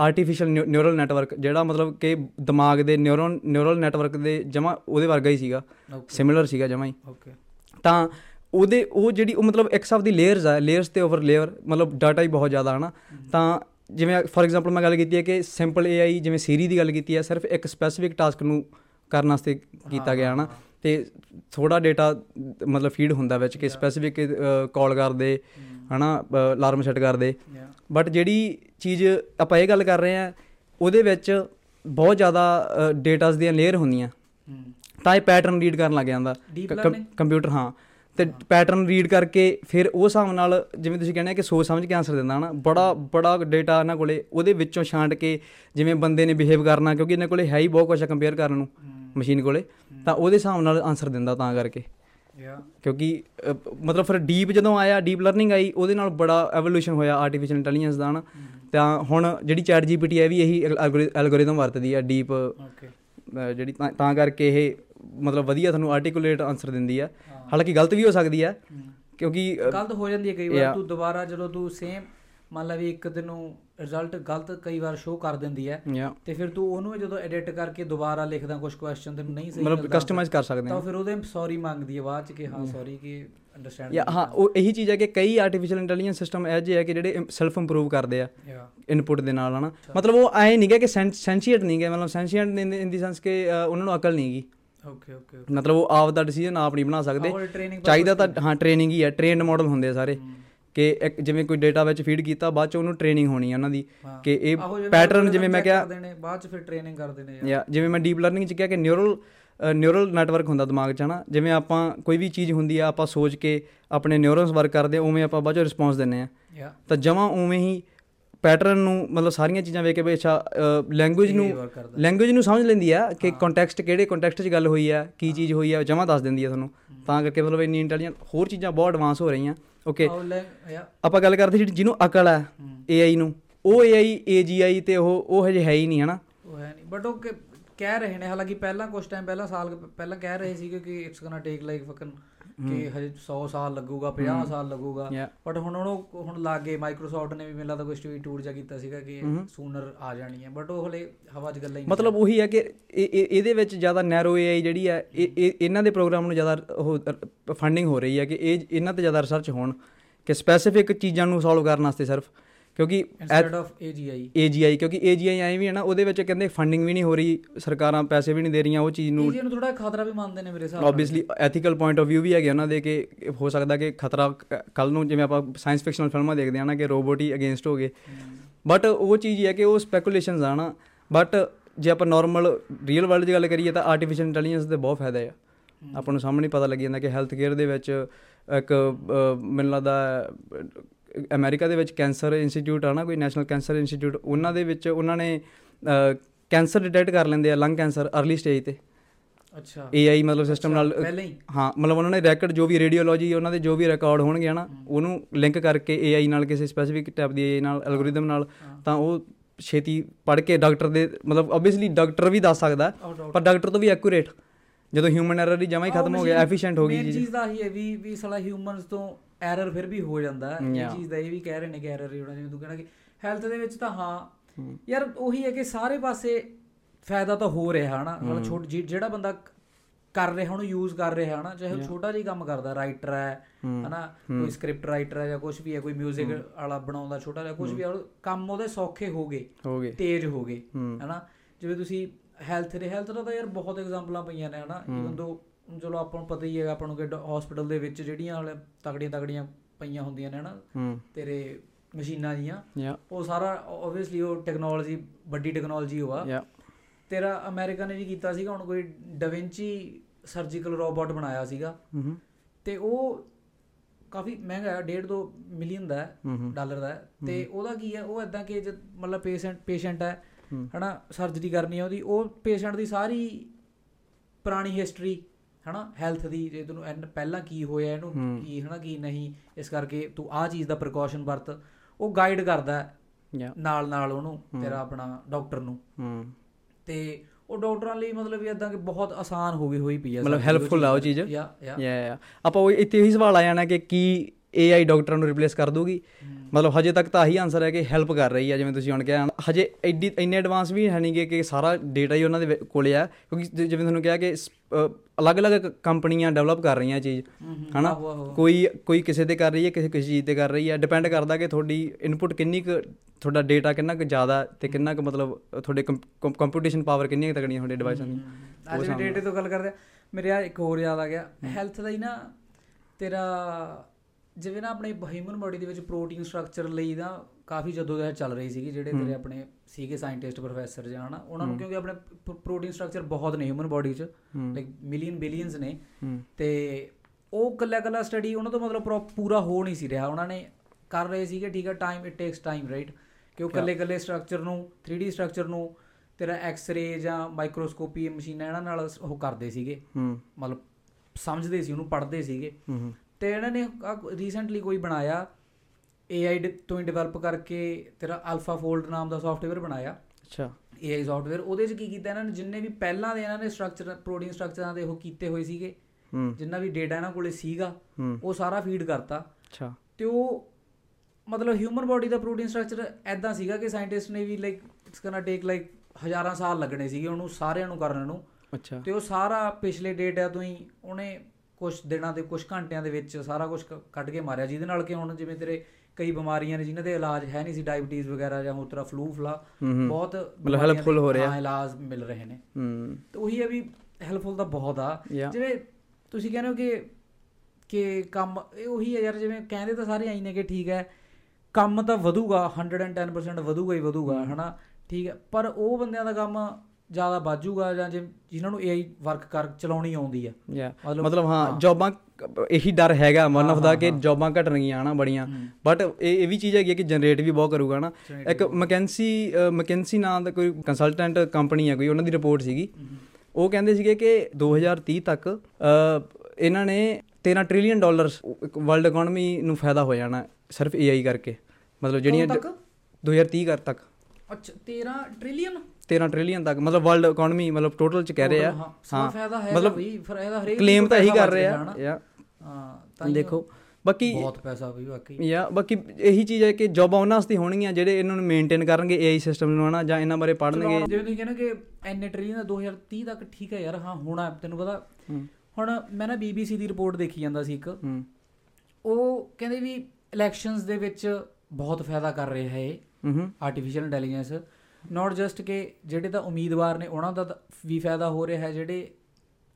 ਆਰਟੀਫੀਸ਼ੀਅਲ ਨਿਊਰਲ ਨੈਟਵਰਕ ਜਿਹੜਾ ਮਤਲਬ ਕਿ ਦਿਮਾਗ ਦੇ ਨਿਊਰੋਨ ਨਿਊਰਲ ਨੈਟਵਰਕ ਦੇ ਜਮਾ ਉਹਦੇ ਵਰਗਾ ਹੀ ਸੀਗਾ। ਸਿਮਿਲਰ ਸੀਗਾ ਜਮਾ ਹੀ। ਓਕੇ ਤਾਂ ਉਹਦੇ ਉਹ ਜਿਹੜੀ ਉਹ ਮਤਲਬ ਇੱਕ ਹਿਸਾਬ ਦੀ ਲੇਅਰਸ ਆ ਲੇਅਰਸ ਤੇ ਓਵਰ ਲੇਅਰ ਮਤਲਬ ਡਾਟਾ ਹੀ ਬਹੁਤ ਜ਼ਿਆਦਾ ਹਨਾ। ਤਾਂ ਜਿਵੇਂ ਫੋਰ ਐਗਜ਼ਾਮਪਲ ਮੈਂ ਗੱਲ ਕੀਤੀ ਹੈ ਕਿ ਸਿੰਪਲ AI ਜਿਵੇਂ ਸੀਰੀ ਦੀ ਗੱਲ ਕੀਤੀ ਹੈ ਸਿਰਫ ਇੱਕ ਸਪੈਸੀਫਿਕ ਟਾਸਕ ਨੂੰ ਕਰਨ ਵਾਸਤੇ ਕੀਤਾ ਗਿਆ ਹਨਾ। ਤੇ ਥੋੜਾ ਡਾਟਾ ਮਤਲਬ ਫੀਡ ਹੁੰਦਾ ਵਿੱਚ ਕਿ ਸਪੈਸੀਫਿਕ ਕਾਲ ਕਰਦੇ ਹਨਾ ਅਲਾਰਮ ਸੈੱਟ ਕਰਦੇ। ਬਟ ਜਿਹੜੀ ਚੀਜ਼ ਆਪਾਂ ਇਹ ਗੱਲ ਕਰ ਰਹੇ ਆ ਉਹਦੇ ਵਿੱਚ ਬਹੁਤ ਜ਼ਿਆਦਾ ਡੇਟਾਸ ਦੀਆਂ ਲੇਅਰ ਹੁੰਦੀਆਂ। ਤਾਂ ਇਹ ਪੈਟਰਨ ਰੀਡ ਕਰਨ ਲੱਗ ਜਾਂਦਾ? ਕੰਪਿਊਟਰ ਹਾਂ। ਤੇ ਪੈਟਰਨ ਰੀਡ ਕਰਕੇ ਫਿਰ ਉਹ ਹਿਸਾਬ ਨਾਲ ਜਿਵੇਂ ਤੁਸੀਂ ਕਹਿੰਦੇ ਆ ਕਿ ਸੋਚ ਸਮਝ ਕੇ ਆਨਸਰ ਦਿੰਦਾ ਹਨਾ। ਬੜਾ ਬੜਾ ਡੇਟਾ ਇਹਨਾਂ ਕੋਲੇ ਉਹਦੇ ਵਿੱਚੋਂ ਛਾਂਟ ਕੇ ਜਿਵੇਂ ਬੰਦੇ ਨੇ ਬਿਹੇਵ ਕਰਨਾ ਕਿਉਂਕਿ ਇਹਨਾਂ ਕੋਲੇ ਹੈ ਹੀ ਬਹੁਤ ਕੁਝ ਆ ਕੰਪੇਅਰ ਕਰਨ ਨੂੰ। ਮਸ਼ੀਨ ਕੋਲੇ ਤਾਂ ਉਹਦੇ ਹਿਸਾਬ ਨਾਲ ਆਨਸਰ ਦਿੰਦਾ ਤਾਂ ਕਰਕੇ। ਯਾ ਕਿਉਂਕਿ ਮਤਲਬ ਫਿਰ ਡੀਪ ਜਦੋਂ ਆਇਆ ਡੀਪ ਲਰਨਿੰਗ ਆਈ ਉਹਦੇ ਨਾਲ ਬੜਾ ਐਵੋਲੂਸ਼ਨ ਹੋਇਆ ਆਰਟੀਫੀਸ਼ੀਅਲ ਇੰਟੈਲੀਜੈਂਸ ਦਾ ਨਾ ਤਾਂ ਹੁਣ ਜਿਹੜੀ ਚੈਟ ਜੀਪੀਟੀ ਹੈ ਵੀ ਇਹੀ ਐਲਗੋਰਿਦਮ ਵਰਤਦੀ ਹੈ ਡੀਪ ਓਕੇ ਜਿਹੜੀ ਤਾਂ- ਕਰਕੇ ਇਹ ਮਤਲਬ ਵਧੀਆ ਤੁਹਾਨੂੰ ਆਰਟੀਕੂਲੇਟ ਆਨਸਰ ਦਿੰਦੀ ਹੈ। ਹਾਲਾਂਕਿ ਗਲਤ ਵੀ ਹੋ ਸਕਦੀ ਹੈ। ਕਿਉਂਕਿ ਗਲਤ ਹੋ ਜਾਂਦੀ ਹੈ ਕਈ ਵਾਰ. ਤੂੰ ਦੁਬਾਰਾ ਜਦੋਂ ਤੂੰ ਸੇਮ ਮੰਨ ਲਾ ਵੀ ਇੱਕ ਤੈਨੂੰ ਰਿਜ਼ਲਟ ਗਲਤ ਕਈ ਵਾਰ ਸ਼ੋ ਕਰ ਦਿੰਦੀ ਹੈ ਤੇ ਫਿਰ ਤੂੰ ਉਹਨੂੰ ਜਦੋਂ ਐਡਿਟ ਕਰਕੇ ਦੁਬਾਰਾ ਲਿਖਦਾ ਕੁਝ ਕੁਐਸਚਨ ਤੈਨੂੰ ਨਹੀਂ ਸਹੀ ਮਤਲਬ ਕਸਟਮਾਈਜ਼ ਕਰ ਸਕਦੇ ਤਾਂ ਹਾਂ। ਫਿਰ ਉਹਦੇ ਸੌਰੀ ਮੰਗਦੀ ਹੈ ਬਾਅਦ ਚ ਕਿ ਹਾਂ ਸੌਰੀ ਕਿ ਅੰਡਰਸਟੈਂਡ ਜਾਂ ਹਾਂ ਉਹ ਇਹੀ ਚੀਜ਼ ਹੈ ਕਿ ਕਈ ਆਰਟੀਫੀਸ਼ੀਅਲ ਇੰਟੈਲੀਜੈਂਸ ਸਿਸਟਮ ਇਹ ਜਿਹੇ ਹੈ ਕਿ ਜਿਹੜੇ ਸੈਲਫ ਇੰਪਰੂਵ ਕਰਦੇ ਆ। ਯਾ ਇਨਪੁਟ ਦੇ ਨਾਲ ਹਨਾ। ਮਤਲਬ ਉਹ ਐ ਨਹੀਂ ਕਿ ਸੈਂਸ਼ੀਅੰਟ ਨਹੀਂ ਗਾ ਮਤਲਬ ਸੈਂਸ਼ੀਅੰਟ ਇਨ ਦੀ ਸੈਂਸ ਕਿ ਉਹਨਾਂ ਨੂੰ ਅਕਲ ਨਹੀਂ ਗੀ। ਓਕੇ ਓਕੇ ਮਤਲਬ ਉਹ ਆਪ ਦਾ ਡਿਸੀਜਨ ਆਪ ਨਹੀਂ ਬਣਾ ਸਕਦੇ। ਚਾਹੀਦਾ ਤਾਂ ਹਾਂ ਟ੍ਰੇਨਿੰਗ ਹੀ ਹੈ ਟ੍ਰੇਨਡ ਮਾਡਲ ਹੁੰਦੇ ਸਾਰੇ। ਕਿ ਇੱਕ ਜਿਵੇਂ ਕੋਈ ਡਾਟਾ ਵਿੱਚ ਫੀਡ ਕੀਤਾ ਬਾਅਦ ਚ ਉਹਨੂੰ ਟ੍ਰੇਨਿੰਗ ਹੋਣੀ ਹੈ ਉਹਨਾਂ ਦੀ ਕਿ ਇਹ ਪੈਟਰਨ ਜਿਵੇਂ ਮੈਂ ਕਿਹਾ ਬਾਅਦ ਚ ਫਿਰ ਟ੍ਰੇਨਿੰਗ ਕਰਦੇ ਨੇ ਜਾਂ ਜਿਵੇਂ ਮੈਂ ਡੀਪ ਲਰਨਿੰਗ ਚ ਕਿਹਾ ਕਿ ਨਿਊਰਲ ਨਿਊਰਲ ਨੈਟਵਰਕ ਹੁੰਦਾ ਦਿਮਾਗ 'ਚ ਹਨਾ? ਜਿਵੇਂ ਆਪਾਂ ਕੋਈ ਵੀ ਚੀਜ਼ ਹੁੰਦੀ ਆ ਆਪਾਂ ਸੋਚ ਕੇ ਆਪਣੇ ਨਿਊਰਨਸ ਵਰਕ ਕਰਦੇ ਆ, ਉਵੇਂ ਆਪਾਂ ਬਾਅਦ ਚ ਰਿਸਪੌਂਸ ਦਿੰਨੇ ਆ। ਯਾ। ਤਾਂ ਜਮਾਂ ਉਵੇਂ ਹੀ ਪੈਟਰਨ ਨੂੰ ਮਤਲਬ ਸਾਰੀਆਂ ਚੀਜ਼ਾਂ ਵੇਖ ਕੇ ਵੀ ਅੱਛਾ ਲੈਂਗੁਏਜ ਨੂੰ। ਲੈਂਗੁਏਜ ਨੂੰ ਸਮਝ ਲੈਂਦੀ ਆ ਕਿ ਕੰਟੈਕਸਟ ਕਿਹੜੇ ਕੰਟੈਕਸਟ 'ਚ ਗੱਲ ਹੋਈ ਆ ਕੀ ਚੀਜ਼ ਹੋਈ ਆ ਜਮਾਂ ਦੱਸ ਦਿੰਦੀ ਆ ਤੁਹਾਨੂੰ। ਤਾਂ ਕਰਕੇ ਮਤਲਬ ਇੰਨੀ ਇੰਟੈਲੀਜੈਂਟ ਹੋਰ ਚੀਜ਼ਾਂ ਬਹੁਤ ਐਡਵਾਂਸ ਹੋ ਰਹੀਆਂ। ਓਕੇ ਆਪਾਂ ਗੱਲ ਕਰਦੇ ਜਿਹੜੀ ਜਿਹਨੂੰ ਅਕਲ ਹੈ। AI ਨੂੰ। ਉਹ AI AGI ਤੇ ਉਹ ਉਹ ਹਜੇ ਹੈ ਹੀ ਨਹੀਂ ਹਨਾ? ਉਹ ਹੈ ਨਹੀਂ। ਬਟ ਉਹ ਕਹਿ ਰਹੇ ਨੇ ਹਾਲਾਂਕਿ ਪਹਿਲਾਂ ਕੁਝ ਟਾਈਮ ਪਹਿਲਾਂ ਸਾਲ ਪਹਿਲਾਂ ਕਹਿ ਰਹੇ ਸੀ ਕਿ ਇਟਸ ਗੋਣਾ ਟੇਕ ਲਾਈਕ ਫਕਨ ਕਿ ਹਜੇ 100 ਸਾਲ ਲੱਗੂਗਾ 50 ਸਾਲ ਲੱਗੂਗਾ. ਬਟ ਹੁਣ ਉਹ ਹੁਣ ਲੱਗੇ ਮਾਈਕਰੋਸਾਫਟ ਨੇ ਵੀ ਮੈਨੂੰ ਲੱਗਦਾ ਕੋਈ ਸਟਵੀਟ ਟੂਰ ਜਾ ਕੀਤਾ ਸੀਗਾ ਕਿ ਸੂਨਰ ਆ ਜਾਣੀ ਹੈ। ਬਟ ਉਹ ਹਲੇ ਹਵਾ 'ਚ ਗੱਲਾਂ ਹੀ। ਮਤਲਬ ਉਹੀ ਹੈ ਕਿ ਇਹ- ਇਹ- ਇਹਦੇ ਵਿੱਚ ਜ਼ਿਆਦਾ ਨੈਰੋ AI ਜਿਹੜੀ ਹੈ ਇਹ ਇਹ- ਇਹਨਾਂ ਦੇ ਪ੍ਰੋਗਰਾਮ ਨੂੰ ਜ਼ਿਆਦਾ ਉਹ ਫੰਡਿੰਗ ਹੋ ਰਹੀ ਹੈ ਕਿ ਇਹ ਇਹਨਾਂ ਤੇ ਜ਼ਿਆਦਾ ਰਿਸਰਚ ਹੋਣ ਕਿ ਸਪੈਸੀਫਿਕ ਚੀਜ਼ਾਂ ਨੂੰ ਸੋਲਵ ਕਰਨ ਵਾਸਤੇ ਸਿਰਫ। ਕਿਉਂਕਿ instead of AGI AGI ਕਿਉਂਕਿ AGI ਐਂ ਵੀ ਹੈ ਨਾ ਉਹਦੇ ਵਿੱਚ ਕਹਿੰਦੇ ਫੰਡਿੰਗ ਵੀ ਨਹੀਂ ਹੋ ਰਹੀ ਸਰਕਾਰਾਂ ਪੈਸੇ ਵੀ ਨਹੀਂ ਦੇ ਰਹੀਆਂ ਉਹ ਚੀਜ਼ ਨੂੰ AGI ਨੂੰ ਥੋੜਾ ਖਤਰਾ ਵੀ ਮੰਨਦੇ ਨੇ ਮੇਰੇ ਹਿਸਾਬ ਨਾਲ। Obviously ethical point of View ਵੀ ਹੈਗੇ ਉਹਨਾਂ ਦੇ ਕਿ ਹੋ ਸਕਦਾ ਕਿ ਖਤਰਾ ਕੱਲ ਨੂੰ ਜਿਵੇਂ ਆਪਾਂ ਸਾਇੰਸ ਫਿਕਸ਼ਨਲ ਫਿਲਮਾਂ ਦੇਖਦੇ ਆ ਨਾ ਕਿ ਰੋਬੋਟ ਹੀ ਅਗੇਂਸਟ ਹੋ ਗਏ। ਬਟ ਉਹ ਚੀਜ਼ ਹੀ ਹੈ ਕਿ ਉਹ ਸਪੈਕੂਲੇਸ਼ਨਸ ਆ ਨਾ। ਬਟ ਜੇ ਆਪਾਂ ਨਾਰਮਲ ਰੀਅਲ ਵਰਲਡ ਦੀ ਗੱਲ ਕਰੀਏ ਤਾਂ ਆਰਟੀਫੀਸ਼ੀਅਲ ਇੰਟੈਲੀਜੈਂਸ ਦੇ ਬਹੁਤ ਫਾਇਦੇ ਆ। ਆਪਾਂ ਨੂੰ ਸਾਹਮਣੇ ਪਤਾ ਲੱਗ ਜਾਂਦਾ ਕਿ ਹੈਲਥ ਕੇਅਰ ਦੇ ਵਿੱਚ ਇੱਕ ਮੈਨੂੰ ਲੱਗਦਾ ਅਮਰੀਕਾ ਦੇ ਵਿੱਚ ਕੈਂਸਰ ਇੰਸਟੀਚਿਊਟ ਆ ਨਾ ਕੋਈ ਨੈਸ਼ਨਲ ਕੈਂਸਰ ਇੰਸਟੀਚਿਊਟ ਉਹਨਾਂ ਦੇ ਵਿੱਚ ਉਹਨਾਂ ਨੇ ਕੈਂਸਰ ਡਿਟੈਕਟ ਕਰ ਲੈਂਦੇ ਆ ਲੰਗ ਕੈਂਸਰ अर्ਲੀ ਸਟੇਜ ਤੇ। ਅੱਛਾ। AI ਮਤਲਬ ਸਿਸਟਮ ਨਾਲ ਹੀ। ਮਤਲਬ ਉਹਨਾਂ ਨੇ ਰੈਕੋਰਡ ਜੋ ਵੀ ਰੇਡੀਓਲੋਜੀ ਉਹਨਾਂ ਦੇ ਜੋ ਵੀ ਰਿਕਾਰਡ ਹੋਣਗੇ ਨਾ ਉਹਨੂੰ ਲਿੰਕ ਕਰਕੇ AI ਨਾਲ ਕਿਸੇ ਸਪੈਸੀਫਿਕ ਟਾਈਪ ਦੀ AI ਨਾਲ ਐਲਗੋਰਿਦਮ ਨਾਲ ਤਾਂ ਉਹ ਛੇਤੀ ਪੜ੍ਹ ਕੇ ਡਾਕਟਰ ਦੇ ਮਤਲਬ ਆਬਵੀਅਸਲੀ ਡਾਕਟਰ ਵੀ ਦੱਸ ਸਕਦਾ ਪਰ ਡਾਕਟਰ ਤੋਂ ਵੀ ਐਕੂਰੇਟ ਜਦੋਂ ਹਿਊਮਨ ਐਰਰ ਹੀ ਜਮਾ ਹੀ ਖਤਮ ਹੋ ਗਿਆ ਐਫੀਸ਼ੀਐਂਟ ਹੋ ਗਈ ਚੀਜ਼। ਚੀਜ਼ ਦਾ ਹੀ ਹੈ ਵੀ ਵੀ ਸਾਲਾ ਹਿਊਮਨਸ ਤੋਂ ਐਰਰ ਫਿਰ ਵੀ ਹੋ ਜਾਂਦਾ। ਇਹ. ਚੀਜ਼ ਦਾ ਇਹ ਵੀ ਕਹਿ ਰਹੇ ਨੇ ਕਿ ਐਰਰ ਹੀ ਹੋਣਾ ਜਿਵੇਂ ਤੂੰ ਕਹਿਣਾ ਕਿ ਹੈਲਥ ਦੇ ਵਿੱਚ ਤਾਂ ਹਾਂ। ਯਾਰ ਉਹੀ ਹੈ ਕਿ ਸਾਰੇ ਪਾਸੇ ਫਾਇਦਾ ਤਾਂ ਹੋ ਰਿਹਾ ਹਨਾ। ਮਤਲਬ ਛੋਟ ਜਿਹੜਾ ਬੰਦਾ ਕਰ ਰਿਹਾ ਉਹਨੂੰ ਯੂਜ਼ ਕਰ ਰਿਹਾ ਹਨਾ। ਚਾਹੇ ਉਹ ਛੋਟਾ ਜਿਹਾ ਕੰਮ ਕਰਦਾ ਰਾਈਟਰ ਹੈ ਹਨਾ। ਕੋਈ ਸਕ੍ਰਿਪਟ ਰਾਈਟਰ ਹੈ ਜਾਂ ਕੁਝ ਵੀ ਹੈ ਕੋਈ 뮤직 ਵਾਲਾ ਬਣਾਉਂਦਾ ਛੋਟਾ ਜਿਹਾ ਕੁਝ ਵੀ ਕੰਮ ਉਹਦੇ ਸੌਖੇ ਹੋ ਗਏ। ਤੇਜ਼ ਹੋ ਗਏ। ਹਨਾ। ਜਿਵੇਂ ਤੁਸੀਂ ਹੈਲਥ ਦੇ ਹੈਲਥ ਦਾ ਤਾਂ ਯਾਰ ਬਹੁਤ ਐਗਜ਼ਾਮਪਲਾਂ ਪਈਆਂ ਨੇ ਹਨਾ। ਇਵਨ ਦੋ ਚਲੋ ਆਪਾਂ ਨੂੰ ਪਤਾ ਹੀ ਹੈ ਆਪਾਂ ਨੂੰ ਕਿ ਹਸਪੀਟਲ ਦੇ ਵਿੱਚ ਜਿਹੜੀਆਂ ਹਾਲੇ ਤਗੜੀਆਂ ਤਗੜੀਆਂ ਪਈਆਂ ਹੁੰਦੀਆਂ ਨੇ ਹਨਾ ਤੇਰੇ ਮਸ਼ੀਨਾਂ ਜੀਆਂ ਉਹ ਸਾਰਾ ਆਬਵੀਅਸਲੀ ਉਹ ਟੈਕਨੋਲੋਜੀ ਵੱਡੀ ਟੈਕਨੋਲੋਜੀ ਹੋਆ ਤੇਰਾ ਅਮਰੀਕਾ ਨੇ ਵੀ ਕੀਤਾ ਸੀਗਾ ਹੁਣ ਕੋਈ ਡਾਵਿੰਚੀ ਸਰਜੀਕਲ ਰੋਬੋਟ ਬਣਾਇਆ ਸੀਗਾ। ਤੇ ਉਹ ਕਾਫੀ ਮਹਿੰਗਾ ਹੈ 1.5 2 ਮਿਲੀਅਨ ਦਾ ਡਾਲਰ ਦਾ ਤੇ ਉਹਦਾ ਕੀ ਹੈ ਉਹ ਇਦਾਂ ਕਿ ਜਦ ਮਤਲਬ ਪੇਸ਼ੈਂਟ ਪੇਸ਼ੈਂਟ ਹੈ ਹੂੰ। ਹਨਾ ਸਰਜਰੀ ਕਰਨੀ ਹੈ ਉਹਦੀ ਉਹ ਪੇਸ਼ੈਂਟ ਦੀ ਸਾਰੀ ਪੁਰਾਣੀ ਹਿਸਟਰੀ ਹਨਾ ਹੈਲਥ ਦੀ ਜੇ ਤੈਨੂੰ ਇੰਨ- ਪਹਿਲਾਂ ਕੀ ਹੋਇਆ ਇਹਨੂੰ। ਕੀ ਹਨਾ ਕੀ ਨਹੀਂ ਇਸ ਕਰਕੇ ਤੂੰ ਆਹ ਚੀਜ਼ ਦਾ ਪ੍ਰੀਕਾਸ਼ਨ ਵਰਤ। ਉਹ ਗਾਈਡ ਕਰਦਾ ਨਾਲ ਨਾਲ ਉਹਨੂੰ ਤੇਰਾ ਆਪਣਾ ਡਾਕਟਰ ਨੂੰ। ਤੇ ਉਹ ਡਾਕਟਰਾਂ ਲਈ ਮਤਲਬ ਵੀ ਇਦਾਂ ਕਿ ਬਹੁਤ ਆਸਾਨ ਹੋ ਗਈ ਹੋਈ ਪਈ ਹੈ ਮਤਲਬ helpful ਆ ਉਹ ਚੀਜ਼। ਯਾ ਯਾ ਯਾ ਯਾ ਆਪਾਂ ਉਹ ਇੱਥੇ ਹੀ ਸਵਾਲ ਆ ਜਾਣਾ ਕਿ ਕੀ AI ਡਾਕਟਰਾਂ ਨੂੰ ਰਿਪਲੇਸ ਕਰ ਦੂਗੀ ਮਤਲਬ ਹਜੇ ਤੱਕ ਤਾਂ ਆਹੀ ਆਨਸਰ ਹੈ ਕਿ ਹੈਲਪ ਕਰ ਰਹੀ ਹੈ ਜਿਵੇਂ ਤੁਸੀਂ ਹੁਣ ਕਿਹਾ। ਹਜੇ ਐਡੀ ਇੰਨੇ ਐਡਵਾਂਸ ਵੀ ਹੈ ਨਹੀਂਗੇ ਕਿ ਸਾਰਾ ਡੇਟਾ ਹੀ ਉਹਨਾਂ ਦੇ ਕੋਲੇ ਆ। ਕਿਉਂਕਿ ਜਿਵੇਂ ਤੁਹਾਨੂੰ ਕਿਹਾ ਕਿ ਅਲੱਗ-ਅਲੱਗ ਕੰਪਨੀਆਂ ਡਿਵੈਲਪ ਕਰ ਰਹੀਆਂ ਚੀਜ਼। ਹਨਾ। ਕੋਈ ਕੋਈ ਕਿਸੇ ਤੇ ਕਰ ਰਹੀ ਹੈ ਕਿਸੇ ਕਿਸੇ ਚੀਜ਼ ਤੇ ਕਰ ਰਹੀ ਹੈ। ਡਿਪੈਂਡ ਕਰਦਾ ਕਿ ਤੁਹਾਡੀ ਇਨਪੁਟ ਕਿੰਨੀ ਕੁ ਤੁਹਾਡਾ ਡੇਟਾ ਕਿੰਨਾ ਕੁ ਜ਼ਿਆਦਾ ਤੇ ਕਿੰਨਾ ਕੁ ਮਤਲਬ ਤੁਹਾਡੇ ਕੰਪਿਊਟੇਸ਼ਨ ਪਾਵਰ ਕਿੰਨੀ ਕੁ ਤਕੜੀਆਂ ਤੁਹਾਡੇ ਡਿਵਾਈਸਾਂ ਦੀ। ਵੀ ਡੇਟੇ ਤੋਂ ਗੱਲ ਕਰਦੇ ਮੇਰੇ ਆ ਇੱਕ ਹੋਰ ਯਾਦ ਆ ਗਿਆ। ਹੈਲਥ ਦਾ ਹੀ ਨਾ ਤੇਰਾ ਜਿਵੇਂ ਨਾ ਆਪਣੇ ਹਿਊਮਨ ਬੋਡੀ ਦੇ ਵਿੱਚ ਪ੍ਰੋਟੀਨ ਸਟਰਕਚਰ ਲਈ ਨਾ ਕਾਫੀ ਜਦੋਜਹਿਦ ਚੱਲ ਰਹੀ ਸੀਗੀ ਜਿਹੜੇ ਤੇਰੇ ਆਪਣੇ ਸੀਗੇ ਸਾਇੰਟਿਸਟ ਪ੍ਰੋਫੈਸਰ ਜਾਂ ਹਨਾ ਉਹਨਾਂ ਨੂੰ ਕਿਉਂਕਿ ਆਪਣੇ ਪ੍ਰੋਟੀਨ ਸਟਰਕਚਰ ਬਹੁਤ ਨੇ ਹਿਊਮਨ ਬੋਡੀ 'ਚ। ਲਾਈਕ ਮਿਲੀਅਨ ਬਿਲੀਅਨਸ ਨੇ। ਤੇ ਉਹ ਕੱਲਾ ਕੱਲਾ ਸਟੱਡੀ ਉਹਨਾਂ ਤੋਂ ਮਤਲਬ ਪ੍ਰੋ- ਹੋ ਨਹੀਂ ਸੀ ਰਿਹਾ। ਉਹਨਾਂ ਨੇ ਕਰ ਰਹੇ ਸੀਗੇ ਠੀਕ ਹੈ time it takes time right ਕਿ ਉਹ ਕੱਲੇ ਕੱਲੇ ਸਟਰਕਚਰ ਨੂੰ 3D ਸਟਰਕਚਰ ਨੂੰ ਤੇਰਾ ਐਕਸ-ਰੇ ਜਾਂ ਮਾਈਕਰੋਸਕੋਪੀ ਮਸ਼ੀਨਾਂ ਇਹਨਾਂ ਨਾਲ ਉਹ ਕਰਦੇ ਸੀਗੇ। ਮਤਲਬ ਸਮਝਦੇ ਸੀ ਉਹਨੂੰ ਪੜ੍ਹਦੇ ਸੀਗੇ। ਤੇ ਇਹਨਾਂ ਨੇ ਰੀਸੈਂਟਲੀ ਕੋਈ ਬਣਾਇਆ AI ਤੋਂ ਹੀ ਡਿਵੈਲਪ ਕਰਕੇ ਤੇਰਾ ਅਲਫਾ ਫੋਲਡ ਨਾਮ ਦਾ ਸੌਫਟਵੇਅਰ ਬਣਾਇਆ। ਅੱਛਾ। AI ਸੌਫਟਵੇਅਰ ਉਹਦੇ 'ਚ ਕੀ ਕੀਤਾ ਇਹਨਾਂ ਨੇ ਜਿੰਨੇ ਵੀ ਪਹਿਲਾਂ ਦੇ ਇਹਨਾਂ ਨੇ ਸਟਰਕਚਰ ਪ੍ਰੋਟੀਨ ਸਟਰਕਚਰਾਂ ਦੇ ਉਹ ਕੀਤੇ ਹੋਏ ਸੀਗੇ ਜਿੰਨਾ ਵੀ ਡੇਟਾ ਇਹਨਾਂ ਕੋਲੇ ਸੀਗਾ ਉਹ ਸਾਰਾ ਫੀਡ ਕਰਤਾ। ਅੱਛਾ। ਤੇ ਉਹ ਮਤਲਬ ਹਿਊਮਨ ਬੋਡੀ ਦਾ ਪ੍ਰੋਟੀਨ ਸਟਰਕਚਰ ਐਦਾਂ ਸੀਗਾ ਕਿ ਸਾਇੰਟਿਸਟ ਨੇ ਵੀ like it's gonna take like ਹਜ਼ਾਰਾਂ ਸਾਲ ਲੱਗਣੇ ਸੀਗੇ ਉਹਨੂੰ ਸਾਰਿਆਂ ਨੂੰ ਕਰਨ ਨੂੰ। ਅੱਛਾ। ਤੇ ਉਹ ਸਾਰਾ ਪਿਛਲੇ ਡੇਟਾ ਤੋਂ ਹੀ ਉਹਨੇ ਕੁਝ ਦਿਨਾਂ ਦੇ ਕੁਝ ਘੰਟਿਆਂ ਦੇ ਵਿੱਚ ਸਾਰਾ ਕੁਝ ਕੱਢ ਕੇ ਮਾਰਿਆ। ਜਿਹਦੇ ਨਾਲ ਕਿ ਹੁਣ ਜਿਵੇਂ ਤੇਰੇ ਕਈ ਬਿਮਾਰੀਆਂ ਨੇ ਜਿਨ੍ਹਾਂ ਦੇ ਇਲਾਜ ਹੈ ਨਹੀਂ ਸੀ ਡਾਇਬੀਟੀਜ਼ ਵਗੈਰਾ ਜਾਂ ਹੋਰ ਤਰ੍ਹਾਂ ਫਲੂ ਫਲਾ ਬਹੁਤ ਮਤਲਬ ਦੇ, ਹੋ ਰਿਹਾ। ਹਾਂ, ਇਲਾਜ ਮਿਲ ਰਹੇ ਨੇ। ਤੇ ਉਹੀ ਹੈ ਵੀ ਹੈਲਪਫੁਲ ਤਾਂ ਬਹੁਤ ਆ. ਜਿਵੇਂ ਤੁਸੀਂ ਕਹਿੰਦੇ ਹੋ ਕਿ ਕਿ ਕੰਮ ਇਹ ਉਹੀ ਹੈ ਯਾਰ ਜਿਵੇਂ ਕਹਿੰਦੇ ਤਾਂ ਸਾਰੇ ਆਈ ਨੇ ਕਿ ਠੀਕ ਹੈ ਕੰਮ ਤਾਂ ਵਧੂਗਾ 110% ਵਧੂਗਾ ਹੀ ਵਧੂਗਾ ਹਨਾ? ਠੀਕ ਹੈ ਪਰ ਉਹ ਬੰਦਿਆਂ ਦਾ ਕੰਮ ਜ਼ਿਆਦਾ ਬਾਜੂਗਾ ਜਾਂ ਜਿ- ਜਿਨ੍ਹਾਂ ਨੂੰ AI ਵਰਕ ਕਰ ਚਲਾਉਣੀ ਆਉਂਦੀ ਆ। ਮਤਲਬ- ਮਤਲਬ ਹਾਂ। ਜੌਬਾਂ ਇਹੀ ਡਰ ਹੈਗਾ ਮਨ ਆਫ ਦਾ ਕਿ। ਜੌਬਾਂ ਘਟਣਗੀਆਂ ਨਾ ਬੜੀਆਂ। ਬਟ ਇਹ ਇਹ ਵੀ ਚੀਜ਼ ਹੈਗੀ ਕਿ ਜਨਰੇਟ ਵੀ ਬਹੁਤ ਕਰੂਗਾ ਨਾ ਇੱਕ ਮੈਕੈਂਸੀ ਮੈਕੈਂਸੀ ਨਾਂ ਦਾ ਕੋਈ ਕੰਸਲਟੈਂਟ ਕੰਪਨੀ ਹੈ ਕੋਈ ਉਹਨਾਂ ਦੀ ਰਿਪੋਰਟ ਸੀਗੀ। ਉਹ ਕਹਿੰਦੇ ਸੀਗੇ ਕਿ 2030 ਤੱਕ ਇਹਨਾਂ ਨੇ 13 ਟ੍ਰਿਲੀਅਨ ਡਾਲਰਸ ਵਰਲਡ ਇਕਨੋਮੀ ਨੂੰ ਫਾਇਦਾ ਹੋ ਜਾਣਾ ਸਿਰਫ AI ਕਰਕੇ। ਮਤਲਬ ਜਿਹੜੀਆਂ ਕਦੋਂ ਤੱਕ? 2030 ਕਰ ਤੱਕ। ਅੱਛਾ 13 ਟ੍ਰਿਲੀਅਨ 13 ਟ੍ਰਿਲੀਅਨ ਤੱਕ ਮਤਲਬ ਵਰਲਡ ਇਕਨੋਮੀ ਮਤਲਬ ਟੋਟਲ ਚ ਕਹਿ ਰਹੇ। ਆ ਹਾਂ ਫਾਇਦਾ ਹੈ ਮਤਲਬ ਵੀ ਫਾਇਦਾ ਹਰੇਕ ਕਲੇਮ ਤਾਂ ਇਹੀ ਕਰ ਰਹੇ ਆ। ਯਾ। ਹਾਂ ਦੇਖੋ ਬਾਕੀ ਬਹੁਤ ਪੈਸਾ ਵੀ ਵਾਕਈ ਯਾ ਬਾਕੀ ਇਹੀ ਚੀਜ਼ ਹੈ ਕਿ ਜੌਬਾਂ ਉਹਨਾਂ ਵਾਸਤੇ ਹੋਣਗੀਆਂ ਜਿਹੜੇ ਇਹਨਾਂ ਨੂੰ ਮੇਨਟੇਨ ਕਰਨਗੇ AI ਸਿਸਟਮ ਨੂੰ ਹਨਾ ਜਾਂ ਇਹਨਾਂ ਬਾਰੇ ਚਲਾਉਣਾ- ਜਿਵੇਂ ਤੁਸੀਂ ਕਹਿੰਦੇ ਕਿ ਐਨੇ ਟ੍ਰਿਲੀਅਨ ਦਾ 2030 ਤੱਕ ਠੀਕ ਹੈ ਯਾਰ ਹਾਂ ਹੋਣਾ ਤੈਨੂੰ ਪਤਾ। ਹੁਣ ਮੈਂ ਨਾ BBC ਦੀ ਰਿਪੋਰਟ ਦੇਖੀ ਜਾਂਦਾ ਸੀ ਇੱਕ। ਉਹ ਕਹਿੰਦੇ ਵੀ ਇਲੈਕਸ਼ਨਸ ਦੇ ਵਿੱਚ ਬਹੁਤ ਫਾਇਦਾ ਕਰ ਰਿਹਾ ਹੈ ਇਹ। ਹੂੰ ਆਰਟੀਫੀਸ਼ੀਅਲ ਇੰਟੈਲੀਜੈਂਸ ਨਾਟ ਜਸਟ ਕਿ ਜਿਹੜੇ ਤਾਂ ਉਮੀਦਵਾਰ ਨੇ ਉਹਨਾਂ ਦਾ ਵੀ ਫਾਇਦਾ ਹੋ ਰਿਹਾ ਹੈ ਜਿਹੜੇ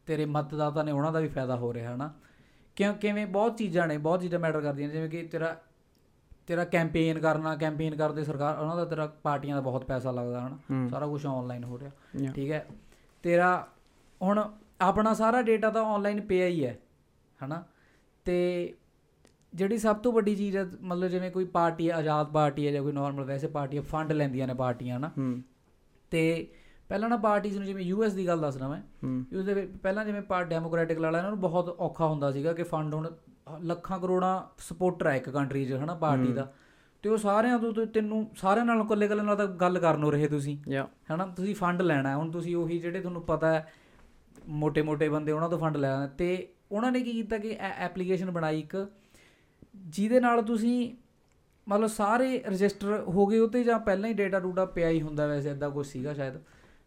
ਤੇਰੇ ਮਤਦਾਤਾ ਨੇ ਉਹਨਾਂ ਦਾ ਵੀ ਫਾਇਦਾ ਹੋ ਰਿਹਾ ਹਨਾ ਕਿਉਂ ਕਿਵੇਂ ਬਹੁਤ ਚੀਜ਼ਾਂ ਨੇ ਬਹੁਤ ਚੀਜ਼ਾਂ ਮੈਟਰ ਕਰਦੀਆਂ ਨੇ ਜਿਵੇਂ ਕਿ ਤੇਰਾ ਤੇਰਾ ਕੈਂਪੇਨ ਕਰਨਾ ਕੈਂਪੇਨ ਕਰਦੇ ਸਰਕਾਰ ਉਹਨਾਂ ਦਾ ਤੇਰਾ ਪਾਰਟੀਆਂ ਦਾ ਬਹੁਤ ਪੈਸਾ ਲੱਗਦਾ ਹਨਾ ਹੂੰ। ਸਾਰਾ ਕੁਝ ਆਨਲਾਈਨ ਹੋ ਰਿਹਾ. ਠੀਕ ਹੈ। ਤੇਰਾ ਹੁਣ ਆਪਣਾ ਸਾਰਾ ਡੇਟਾ ਤਾਂ ਆਨਲਾਈਨ ਪਿਆ ਹੀ ਹੈ ਹਨਾ ਤੇ ਜਿਹੜੀ ਸਭ ਤੋਂ ਵੱਡੀ ਚੀਜ਼ ਹੈ ਮਤਲਬ ਜਿਵੇਂ ਕੋਈ ਪਾਰਟੀ ਹੈ ਆਜ਼ਾਦ ਪਾਰਟੀ ਹੈ ਜਾਂ ਕੋਈ ਨਾਰਮਲ ਵੈਸੇ ਪਾਰਟੀ ਹੈ ਫੰਡ ਲੈਂਦੀਆਂ ਨੇ ਪਾਰਟੀਆਂ ਨਾ ਤੇ ਪਹਿਲਾਂ ਨਾ ਪਾਰਟੀਆਂ ਨੂੰ ਜਿਵੇਂ ਯੂਐਸ ਦੀ ਗੱਲ ਦੱਸਣਾ ਮੈਂ। ਯੂਐਸ ਦੇ ਪਹਿਲਾਂ ਜਿਵੇਂ ਪਾਰਟ ਡੈਮੋਕ੍ਰੈਟਿਕ ਲੜਾ ਇਹਨਾਂ ਨੂੰ ਬਹੁਤ ਔਖਾ ਹੁੰਦਾ ਸੀਗਾ ਕਿ ਫੰਡ ਹੁਣ ਲੱਖਾਂ ਕਰੋੜਾਂ ਸਪੋਰਟਰ ਹੈ ਇੱਕ ਕੰਟਰੀ 'ਚ ਹਨਾ ਪਾਰਟੀ ਦਾ। ਤੇ ਉਹ ਸਾਰਿਆਂ ਤੋਂ ਤੈਨੂੰ ਸਾਰਿਆਂ ਨਾਲ ਇਕੱਲੇ ਇਕੱਲੇ ਨਾਲ ਤਾਂ ਗੱਲ ਕਰਨ ਹੋ ਰਹੇ ਤੁਸੀਂ। ਹਨਾ ਤੁਸੀਂ ਫੰਡ ਲੈਣਾ ਹੁਣ ਤੁਸੀਂ ਉਹੀ ਜਿਹੜੇ ਤੁਹਾਨੂੰ ਪਤਾ ਹੈ ਮੋٹے ਮੋٹے ਬੰਦੇ ਉਹਨਾਂ ਤੋਂ ਫੰਡ ਲੈਣਾ ਤੇ ਉਹਨਾਂ ਨੇ ਕੀ ਕੀਤਾ ਕਿ ਐਪਲੀਕੇਸ਼ਨ ਬਣਾਈ ਇੱਕ ਜਿਹਦੇ ਨਾਲ ਤੁਸੀਂ ਮਤਲਬ ਸਾਰੇ ਰਜਿਸਟਰ ਹੋ ਗਏ ਉਤੇ ਜਾਂ ਪਹਿਲਾਂ ਹੀ ਡੇਟਾ ਡੂਟਾ ਪਿਆ ਹੀ ਹੁੰਦਾ ਵੈਸੇ ਇਦਾਂ ਕੁਝ ਸੀਗਾ ਸ਼ਾਇਦ।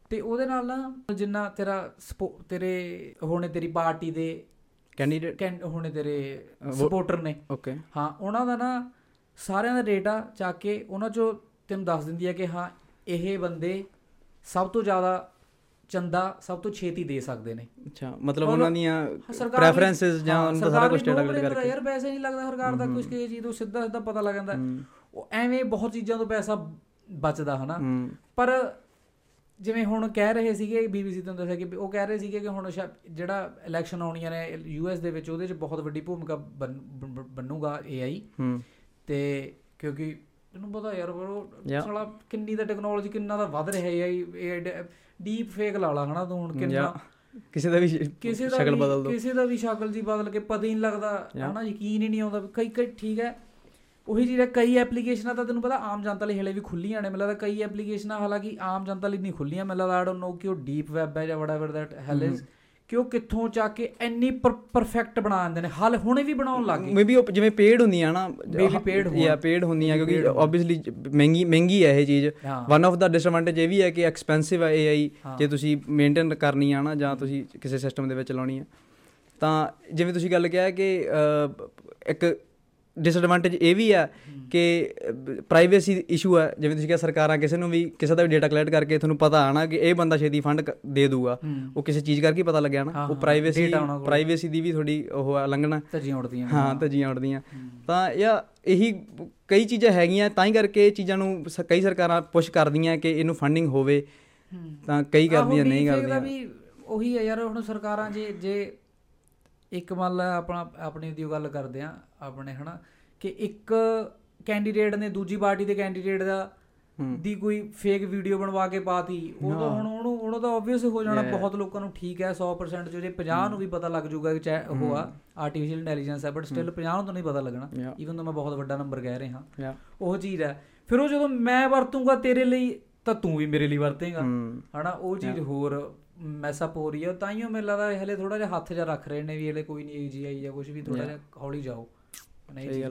ਤੇ ਉਹਦੇ ਨਾਲ ਨਾ ਜਿੰਨਾ ਤੇਰਾ ਤੇਰੇ ਹੋਣੇ ਤੇਰੀ ਪਾਰਟੀ ਦੇ ਕੈਂਡੀਡੇਟ ਹੋਣੇ ਤੇਰੇ ਸਪੋਰਟਰ ਨੇ। ਓਕੇ ਹਾਂ ਉਹਨਾਂ ਦਾ ਨਾ ਸਾਰਿਆਂ ਦਾ ਡੇਟਾ ਚੱਕ ਕੇ ਉਹਨਾਂ ਚੋਂ ਤੈਨੂੰ ਦੱਸ ਦਿੰਦੀ ਹੈ ਕਿ ਹਾਂ ਇਹ ਬੰਦੇ ਸਭ ਤੋਂ ਜ਼ਿਆਦਾ ਚੰਦਾ ਸਭ ਤੋਂ ਛੇਤੀ ਦੇ ਸਕਦੇ ਨੇ। ਅੱਛਾ ਮਤਲਬ ਉਹਨਾਂ ਦੀਆਂ ਪ੍ਰੈਫਰੈਂਸਸ ਜਾਂ ਉਹਨਾਂ ਦਾ ਸਾਰਾ ਕੁਝ ਡੇਟਾ ਕਲੈਕਟ ਕਰਕੇ। ਯਾਰ ਪੈਸੇ ਨਹੀਂ ਲੱਗਦਾ ਸਰਕਾਰ ਦਾ ਕੁਝ ਕਿ ਚੀਜ਼ ਤੋਂ ਸਿੱਧਾ ਸਿੱਧਾ ਪਤਾ ਲੱਗ ਜਾਂਦਾ। ਉਹ ਐਵੇਂ ਬਹੁਤ ਚੀਜ਼ਾਂ ਤੋਂ ਪੈਸਾ ਬਚਦਾ ਹਨਾ। ਪਰ ਜਿਵੇਂ ਹੁਣ ਕਹਿ ਰਹੇ ਸੀਗੇ ਬੀਬੀਸੀ ਤੋਂ ਦੱਸਿਆ ਕਿ ਉਹ ਕਹਿ ਰਹੇ ਸੀਗੇ ਕਿ ਹੁਣ ਜਿਹੜਾ ਇਲੈਕਸ਼ਨ ਆਉਣੀਆਂ ਨੇ ਯੂਐਸ ਦੇ ਵਿੱਚ ਉਹਦੇ 'ਚ ਬਹੁਤ ਵੱਡੀ ਭੂਮਿਕਾ ਬਣ- ਬਣ- ਬਣੂਗਾ ਏਆਈ ਤੇ ਕਿਉਂਕਿ ਤੈਨੂੰ ਪਤਾ ਯਾਰ ਉਹ. ਸਾਲਾ ਕਿੰਨੀ ਦਾ ਟੈਕਨੋਲੋਜੀ ਕਿੰਨਾ ਦਾ ਵੱਧ ਰਿਹਾ ਹੈ ਇਹ ਡੀਪ ਫੇਕ ਲਾ ਲਾ ਹਨਾ ਤੂੰ ਹੁਣ ਕਿੰਨਾ ਕਿਸੇ ਦਾ ਵੀ ਸ਼ਕਲ ਬਦਲ ਦੋ ਕਿਸੇ ਦਾ ਵੀ ਸ਼ਕਲ ਜੀ ਬਦਲ ਕੇ ਪਤਾ ਹੀ ਨਹੀਂ ਲੱਗਦਾ. ਹਨਾ ਯਕੀਨ ਹੀ ਨਹੀਂ ਆਉਂਦਾ ਕਈ ਕਈ ਠੀਕ ਹੈ ਉਹੀ ਜਿਹੜਾ ਕਈ ਐਪਲੀਕੇਸ਼ਨਾਂ ਤਾਂ ਤੈਨੂੰ ਪਤਾ ਆਮ ਜਨਤਾ ਲਈ ਹਲੇ ਵੀ ਖੁੱਲੀਆਂ ਨੇ ਲੱਗਦਾ ਕਈ ਐਪਲੀਕੇਸ਼ਨਾਂ ਹਾਲਾਂਕਿ ਆਮ ਜਨਤਾ ਲਈ ਨਹੀਂ ਖੁੱਲੀਆਂ ਲੱਗਦਾ ਆਈ ਡੋਨਟ ਨੋ ਕਿ ਉਹ ਡੀਪ ਵੈਬ ਹੈ ਜਾਂ ਵਟਐਵਰ ਦੈਟ ਹੈਲ ਇਜ਼ ਕਿ ਉਹ ਕਿੱਥੋਂ ਚੱਕ ਕੇ ਇੰਨੀ ਪਰਫੈਕਟ ਬਣਾ ਦਿੰਦੇ ਨੇ ਹਾਲ ਹੁਣੇ ਵੀ ਬਣਾਉਣ ਲੱਗ ਗਏ ਮੇਬੀ ਜਿਵੇਂ ਪੇਡ ਹੁੰਦੀਆਂ ਨਾ Maybe paid ਹੋਣ। ਜਾਂ ਪੇਡ ਹੁੰਦੀਆਂ ਕਿਉਂਕਿ। ਆਬਵੀਅਸਲੀ ਮਹਿੰਗੀ ਮਹਿੰਗੀ ਹੈ ਇਹ ਚੀਜ਼ ਵਨ ਆਫ ਦਾ ਡਿਸਐਡਵਾਂਟੇਜ ਇਹ ਵੀ ਹੈ ਕਿ ਐਕਸਪੈਂਸਿਵ ਹੈ AI ਹਾਂ। ਜੇ ਤੁਸੀਂ ਮੇਨਟੇਨ ਕਰਨੀ ਆ ਨਾ ਜਾਂ ਤੁਸੀਂ ਕਿਸੇ ਸਿਸਟਮ ਦੇ ਵਿੱਚ ਲਾਉਣੀ ਆ ਤਾਂ ਜਿਵੇਂ ਤੁਸੀਂ ਗੱਲ ਕਿਹਾ ਕਿ ਇੱਕ ਡਿਸਐਡਵਾਂਟੇਜ ਇਹ ਵੀ ਆ ਕਿ ਪ੍ਰਾਈਵੇਸੀ ਇਸ਼ੂ ਹੈ ਜਿਵੇਂ ਤੁਸੀਂ ਕਿਹਾ ਸਰਕਾਰਾਂ ਕਿਸੇ ਨੂੰ ਵੀ ਕਿਸੇ ਦਾ ਵੀ ਡਾਟਾ ਕਲੈਕਟ ਕਰਕੇ ਤੁਹਾਨੂੰ ਪਤਾ ਆਣਾ ਕਿ ਇਹ ਬੰਦਾ ਛੇਤੀ ਫੰਡ ਦੇ ਦੂਗਾ। ਉਹ ਕਿਸੇ ਚੀਜ਼ ਕਰਕੇ ਪਤਾ ਲੱਗਿਆ ਨਾ। ਉਹ ਪ੍ਰਾਈਵੇਸੀ। ਪ੍ਰਾਈਵੇਸੀ ਦੀ ਵੀ ਥੋੜੀ ਉਹ ਆ ਲੰਘਣਾ। ਧੱਜੀਆਂ ਉੜਦੀਆਂ। ਹਾਂ ਧੱਜੀਆਂ ਉੱਡਦੀਆਂ। ਹੂੰ। ਤਾਂ ਯਾ ਇਹੀ ਕਈ ਚੀਜ਼ਾਂ ਹੈਗੀਆਂ ਤਾਂ ਹੀ ਕਰਕੇ ਇਹ ਚੀਜ਼ਾਂ ਨੂੰ ਕਈ ਸਰਕਾਰਾਂ ਪੁਸ਼ ਕਰਦੀਆਂ ਕਿ ਇਹਨੂੰ ਫੰਡਿੰਗ ਹੋਵੇ। ਤਾਂ ਕਈ ਕਰਦੀਆਂ ਨਹੀਂ ਕਰਦੀਆਂ। ਉਹੀ ਹੈ ਯਾਰ ਹੁਣ ਸਰਕਾਰਾਂ ਜੇ ਜੇ ਇੱਕ ਮੰਨ ਲਾ ਆਪਣਾ ਆਪਣੀ ਦੀ ਗੱਲ ਕਰਦੇ ਆ ਆਪਣੇ ਹਨਾ ਕਿ ਇੱਕ ਕੈਂਡੀਡੇਟ ਨੇ ਦੂਜੀ ਪਾਰਟੀ ਦੇ ਕੈਂਡੀਡੇਟ ਦਾ। ਦੀ ਕੋਈ ਫੇਕ ਵੀਡੀਓ ਬਣਵਾ ਕੇ ਪਾਤੀ ਉਹ ਤਾਂ। ਹੁਣ ਉਹਨੂੰ ਉਹਨੂੰ ਤਾਂ ਆਬਵੀਅਸ ਹੋ ਜਾਣਾ. ਬਹੁਤ ਲੋਕਾਂ ਨੂੰ ਠੀਕ ਹੈ 100% ਜੋ ਜੇ 50 ਨੂੰ ਵੀ ਪਤਾ ਲੱਗ ਜਾਊਗਾ ਕਿ ਚਾਹੇ ਉਹ ਆ ਆਰਟੀਫੀਸ਼ੀਅਲ ਇੰਟੈਲੀਜੈਂਸ ਹੈ ਬਟ ਸਟਿਲ 50 ਨੂੰ ਤਾਂ ਨਹੀਂ ਪਤਾ ਲੱਗਣਾ. ਈਵਨ ਤਾਂ ਮੈਂ ਬਹੁਤ ਵੱਡਾ ਨੰਬਰ ਕਹਿ ਰਿਹਾ। ਉਹ ਚੀਜ਼ ਹੈ। ਫਿਰ ਉਹ ਜਦੋਂ ਮੈਂ ਵਰਤੂੰਗਾ ਤੇਰੇ ਲਈ ਤਾਂ ਤੂੰ ਵੀ ਮੇਰੇ ਲਈ ਵਰਤੇਗਾ। ਹਨਾ ਉਹ ਚੀਜ਼ ਹੋਰ ਮੈਸਅਪ ਹੋ ਰਹੀ ਹੈ ਤਾਈਓ ਮੈਨੂੰ ਲੱਗਦਾ ਹਲੇ ਥੋੜਾ ਜਿਹਾ ਹੱਥ ਜਿਹਾ ਰੱਖ ਰਹੇ ਨੇ ਵੀ ਹਲੇ ਕੋਈ ਨਹੀਂ ਜੀ ਆਈ ਜਾਂ ਕੁਝ ਵੀ ਥੋੜਾ. ਜਿਹਾ ਹੌਲੀ ਜਾਓ ਨਹੀਂ ਜੀ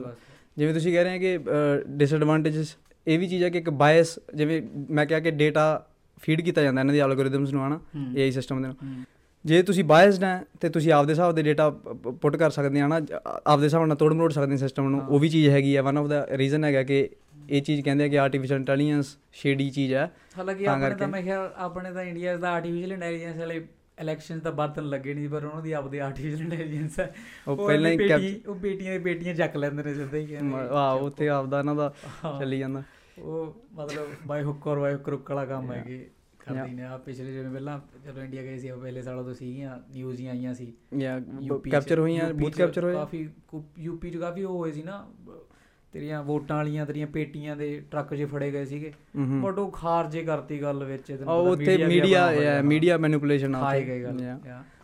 ਜਿਵੇਂ ਤੁਸੀਂ ਕਹਿ ਰਹੇ ਹੋ ਕਿ ਡਿਸਐਡਵਾਂਟੇजेस ਇਹ ਵੀ ਚੀਜ਼ ਹੈ ਕਿ ਇੱਕ ਬਾਇਸ ਜਿਵੇਂ ਮੈਂ ਕਿਹਾ ਕਿ ਡੇਟਾ ਫੀਡ ਕੀਤਾ ਜਾਂਦਾ ਇਹਨਾਂ ਦੀ ਐਲਗੋਰਿਦਮਸ ਨੂੰ ਹਨਾ ਹੂੰ। AI ਸਿਸਟਮ ਦੇ ਨੂੰ ਹੂੰ। ਜੇ ਤੁਸੀਂ ਬਾਇਸਡ ਹੈ ਤੇ ਤੁਸੀਂ ਆਪਦੇ ਹਿਸਾਬ ਦੇ ਡੇਟਾ ਪੁੱਟ ਕਰ ਸਕਦੇ ਆ ਨਾ ਆਪਦੇ ਹਿਸਾਬ ਨਾਲ ਤੋੜ ਮਰੋੜ ਸਕਦੇ ਸਿਸਟਮ ਨੂੰ। ਉਹ ਵੀ ਚੀਜ਼ ਹੈਗੀ ਹੈ ਵਨ ਆਫ ਦਾ ਰੀਜ਼ਨ ਹੈਗਾ ਕਿ ਇਹ ਚੀਜ਼ ਕਹਿੰਦੇ ਆ ਕਿ ਆਰਟੀਫੀਸ਼ੀਅਲ ਇੰਟੈਲੀਜੈਂਸ ਸ਼ੇਡੀ ਚੀਜ਼ ਹੈ। ਹਾਲਾਂਕਿ ਆਪਣੇ। ਤਾਂ ਮੈਂ ਖਿਆਲ ਆਪਣੇ ਤਾਂ ਇੰਡੀਆ ਦਾ ਆਰਟੀਫੀਸ਼ੀਅਲ ਇੰਟੈਲੀਜੈਂਸ ਵਾਲੇ ਇਲੈਕਸ਼ਨ ਤਾਂ ਵਰਤਨ ਲੱਗੇ ਨਹੀਂ ਪਰ ਉਹਨਾਂ ਦੀ ਆਪਦੀ ਆਰਟੀਫੀਸ਼ੀਅਲ ਇੰਟੈਲੀਜੈਂਸ ਹੈ। ਉਹ ਪਹਿਲਾਂ ਹੀ ਉਹ ਬੇਟੀਆਂ ਦੀ ਬੇਟੀਆਂ ਚੱਕ ਲੈਂਦੇ ਨੇ ਸਿੱਧਾ ਹੀ ਵਾਹ ਉੱਥੇ ਆਪਦਾ ਇਹਨਾਂ ਦਾ। ਚੱਲੀ ਜਾਂਦਾ। ਉਹ ਮਤਲਬ ਬਾਈ ਹੁੱਕ ਔਰ ਬਾਈ ਹੁੱਕ ਰੁੱਕ ਵਾਲਾ ਕੰਮ ਹੈ ਕਿ ਕਰਦੀ ਨੇ ਆ। ਪਿਛਲੇ ਜਿਵੇਂ ਪਹਿਲਾਂ ਜਦੋਂ ਇੰਡੀਆ ਗਏ ਸੀ ਉਹ ਪਹਿਲੇ ਸਾਲਾਂ ਤੋਂ ਸੀਗੀਆਂ ਨਿਊਜ਼ ਹੀ ਆਈਆਂ ਸੀ। 'ਚ- ਕੈਪਚਰ ਹੋਈਆਂ ਬੂਥ ਕੈਪਚਰ ਹੋਏ। ਕਾਫੀ ਯੂਪੀ ਚ ਕਾਫੀ ਉਹ ਹੋਏ ਸੀ ਨਾ ਤੇਰੀਆਂ ਵੋਟਾਂ ਵਾਲੀਆਂ ਤੇਰੀਆਂ ਪੇਟੀਆਂ ਦੇ ਟਰੱਕ 'ਚ ਫੜੇ ਗਏ ਸੀਗੇ। ਬਟ ਉਹ ਖਾਰਜੇ ਕਰਤੀ ਗੱਲ ਵਿੱਚ ਪਤਾ ਉੱਥੇ ਮੀਡੀਆ। ਮੀਡੀਆ ਮੈਨੀਪੂਲੇਸ਼ਨ ਆ। ਗਏ ਗੱਲ.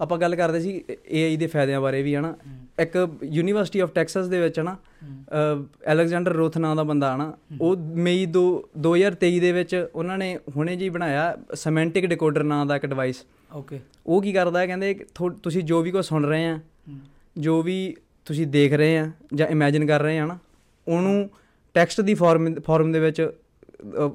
ਆਪਾਂ ਗੱਲ ਕਰਦੇ ਸੀ AI ਦੇ ਫਾਇਦਿਆਂ ਬਾਰੇ ਵੀ ਹਨਾ। ਇੱਕ ਯੂਨੀਵਰਸਿਟੀ ਆਫ ਟੈਕਸਸ ਦੇ ਵਿੱਚ ਹਨਾ ਅਲੈਗਜ਼ੈਂਡਰ ਰੋਥ ਨਾਂ ਦਾ ਬੰਦਾ ਹਨਾ। ਉਹ ਮਈ ਦੋ 2023 ਦੇ ਵਿੱਚ ਉਹਨਾਂ ਨੇ ਹੁਣੇ ਜੀ ਬਣਾਇਆ ਸਿਮੈਂਟਿਕ ਡਿਕੋਡਰ ਨਾਂ ਦਾ ਇੱਕ ਡਿਵਾਈਸ ਓਕੇ ਉਹ ਕੀ ਕਰਦਾ ਹੈ ਕਹਿੰਦੇ ਕਿ ਤੁਸੀਂ ਜੋ ਵੀ ਕੁਝ ਸੁਣ ਰਹੇ ਆ ਜੋ ਵੀ ਤੁਸੀਂ ਦੇਖ ਰਹੇ ਆ ਜਾਂ ਇਮੇਜਿਨ ਕਰ ਰਹੇ ਆ ਨਾ ਉਹਨੂੰ ਟੈਕਸਟ ਦੀ ਫਾਰਮ ਫਾਰਮ ਦੇ ਵਿੱਚ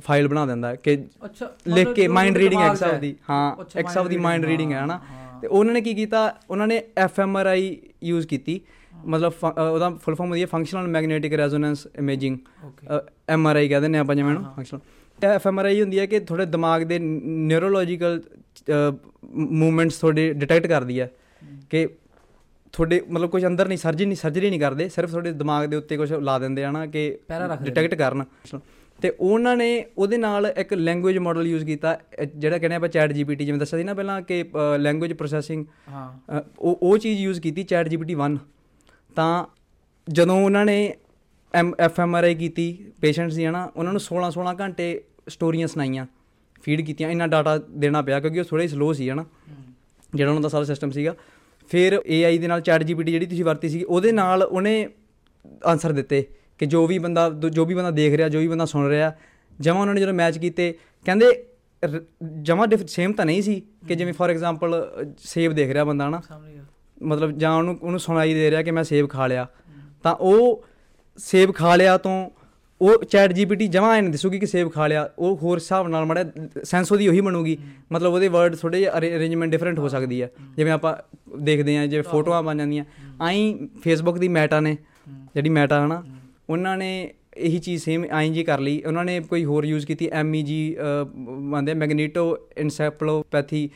ਫਾਈਲ ਬਣਾ ਦਿੰਦਾ ਕਿ ਅੱਛਾ ਲਿਖ ਕੇ ਮਾਈਂਡ ਰੀਡਿੰਗ। ਹਿਸਾਬ ਦੀ ਹਾਂ ਹਿਸਾਬ ਦੀ ਮਾਈਂਡ ਰੀਡਿੰਗ ਹੈ ਹਨਾ। ਤੇ ਉਹਨਾਂ ਨੇ ਕੀ ਕੀਤਾ ਉਹਨਾਂ ਨੇ ਐਫਐਮਆਰਆਈ ਯੂਜ਼ ਕੀਤੀ ਮਤਲਬ ਉਹਦਾ ਫੁੱਲ ਫਾਰਮ ਹੁੰਦੀ ਹੈ functional magnetic resonance imaging MRI ਕਹਿੰਦੇ ਨੇ ਆਪਾਂ ਜਿਵੇਂ ਹਾਂ, ਨੂੰ ਹਾਂ। ਫੰਕਸ਼ਨਲ ਐਫਐਮਆਰਆਈ ਹੁੰਦੀ ਹੈ ਕਿ ਤੁਹਾਡੇ ਦਿਮਾਗ ਦੇ ਨਿਊਰੋਲੋਜੀਕਲ ਮੂਵਮੈਂਟਸ ਤੁਹਾਡੇ ਡਿਟੈਕਟ ਕਰਦੀ ਹੈ ਕਿ ਤੁਹਾਡੇ ਮਤਲਬ ਕੁਝ ਅੰਦਰ ਨਹੀਂ ਸਰਜਰੀ ਨਹੀਂ ਸਰਜਰੀ ਨਹੀਂ ਕਰਦੇ ਸਿਰਫ ਤੁਹਾਡੇ ਦਿਮਾਗ ਦੇ ਉੱਤੇ ਕੁਝ ਲਾ ਦਿੰਦੇ ਆ ਨਾ ਕਿ। ਡਿਟੈਕਟ ਕਰਨ। ਤੇ ਉਹਨਾਂ ਨੇ ਉਹਦੇ ਨਾਲ ਇੱਕ ਲੈਂਗੁਏਜ ਮਾਡਲ ਯੂਜ਼ ਕੀਤਾ ਜਿਹੜਾ ਕਹਿੰਦੇ ਆਪਾਂ ਚੈਟ ਜੀਪੀਟੀ ਜਿਵੇਂ ਦੱਸਿਆ ਸੀ ਨਾ ਪਹਿਲਾਂ ਕਿ ਲੈਂਗੁਏਜ ਪ੍ਰੋਸੈਸਿੰਗ ਹਾਂ। ਉਹ ਉਹ ਚੀਜ਼ ਯੂਜ਼ ਕੀਤੀ ਚੈਟ ਜੀਪੀਟੀ 1 ਤਾਂ ਜਦੋਂ ਉਹਨਾਂ ਨੇ M F M R I ਕੀਤੀ ਪੇਸ਼ੈਂਟਸ ਦੀ ਹਨਾ ਉਹਨਾਂ ਨੂੰ 16 16 ਘੰਟੇ ਸਟੋਰੀਆਂ ਸੁਣਾਈਆਂ ਫੀਡ ਕੀਤੀਆਂ ਇੰਨਾ ਡਾਟਾ ਦੇਣਾ ਪਿਆ ਕਿਉਂਕਿ ਉਹ ਥੋੜੇ ਸਲੋ ਸੀ ਹਨਾ ਜਿਹੜਾ ਉਹਨਾਂ ਦਾ ਸਾਰਾ ਸਿਸਟਮ ਸੀਗਾ। ਫਿਰ AI ਦੇ ਨਾਲ ਚੈਟ GPT ਜਿਹੜੀ ਤੁਸੀਂ ਵਰਤੀ ਸੀ ਉਹਦੇ ਨਾਲ ਉਹਨੇ ਆਨਸਰ ਦਿੱਤੇ ਕਿ ਜੋ ਵੀ ਬੰਦਾ ਜੋ ਵੀ ਬੰਦਾ ਦੇਖ ਰਿਹਾ ਜੋ ਵੀ ਬੰਦਾ ਸੁਣ ਰਿਹਾ ਜਮਾ ਉਹਨਾਂ ਨੇ ਜਦੋਂ ਮੈਚ ਕੀਤੇ ਕਹਿੰਦੇ ਜਮਾ ਸੇਮ ਤਾਂ ਨਹੀਂ ਸੀ ਕਿ ਜਿਵੇਂ ਫੋਰ ਐਗਜ਼ਾਮਪਲ ਸੇਬ ਦੇਖ ਰਿਹਾ ਬੰਦਾ ਹਨਾ। ਮਤਲਬ ਜਾਂ ਉਹਨੂੰ ਉਹਨੂੰ ਸੁਣਾਈ ਦੇ ਰਿਹਾ ਕਿ ਮੈਂ ਸੇਬ ਖਾ ਲਿਆ। ਤਾਂ ਉਹ ਸੇਬ ਖਾ ਲਿਆ ਤੋਂ ਉਹ ਚੈਟ ਜੀਪੀਟੀ ਜਮਾ ਨਹੀਂ ਦੱਸੂਗੀ ਕਿ ਸੇਬ ਖਾ ਲਿਆ ਉਹ ਹੋਰ ਹਿਸਾਬ ਨਾਲ ਮੜਾ ਸੈਂਸ ਉਹਦੀ ਉਹੀ ਬਣੂਗੀ। ਮਤਲਬ ਉਹਦੇ ਵਰਡ ਥੋੜੇ ਜਿਹਾ ਅਰੇਂਜਮੈਂਟ ਡਿਫਰੈਂਟ ਹੋ ਸਕਦੀ ਹੈ। ਜਿਵੇਂ ਆਪਾਂ ਦੇਖਦੇ ਹਾਂ ਜਿਵੇਂ ਫੋਟੋਆਂ ਬਣ ਜਾਂਦੀਆਂ। ਆਈ ਫੇਸਬੁੱਕ ਦੀ ਮੈਟਾ ਨੇ ਜਿਹੜੀ ਮੈਟਾ ਹਨਾ ਉਹਨਾਂ ਨੇ ਇਹੀ ਚੀਜ਼ ਸੇਮ ਆਈ ਜੀ ਕਰ ਲਈ। ਉਹਨਾਂ ਨੇ ਕੋਈ ਹੋਰ ਯੂਜ਼ ਕੀਤੀ ਐਮਈਜੀ ਮੰਨਦੇ ਮੈਗਨੀਟੋ ਇਨਸੈਪਲੋਪੈਥੀ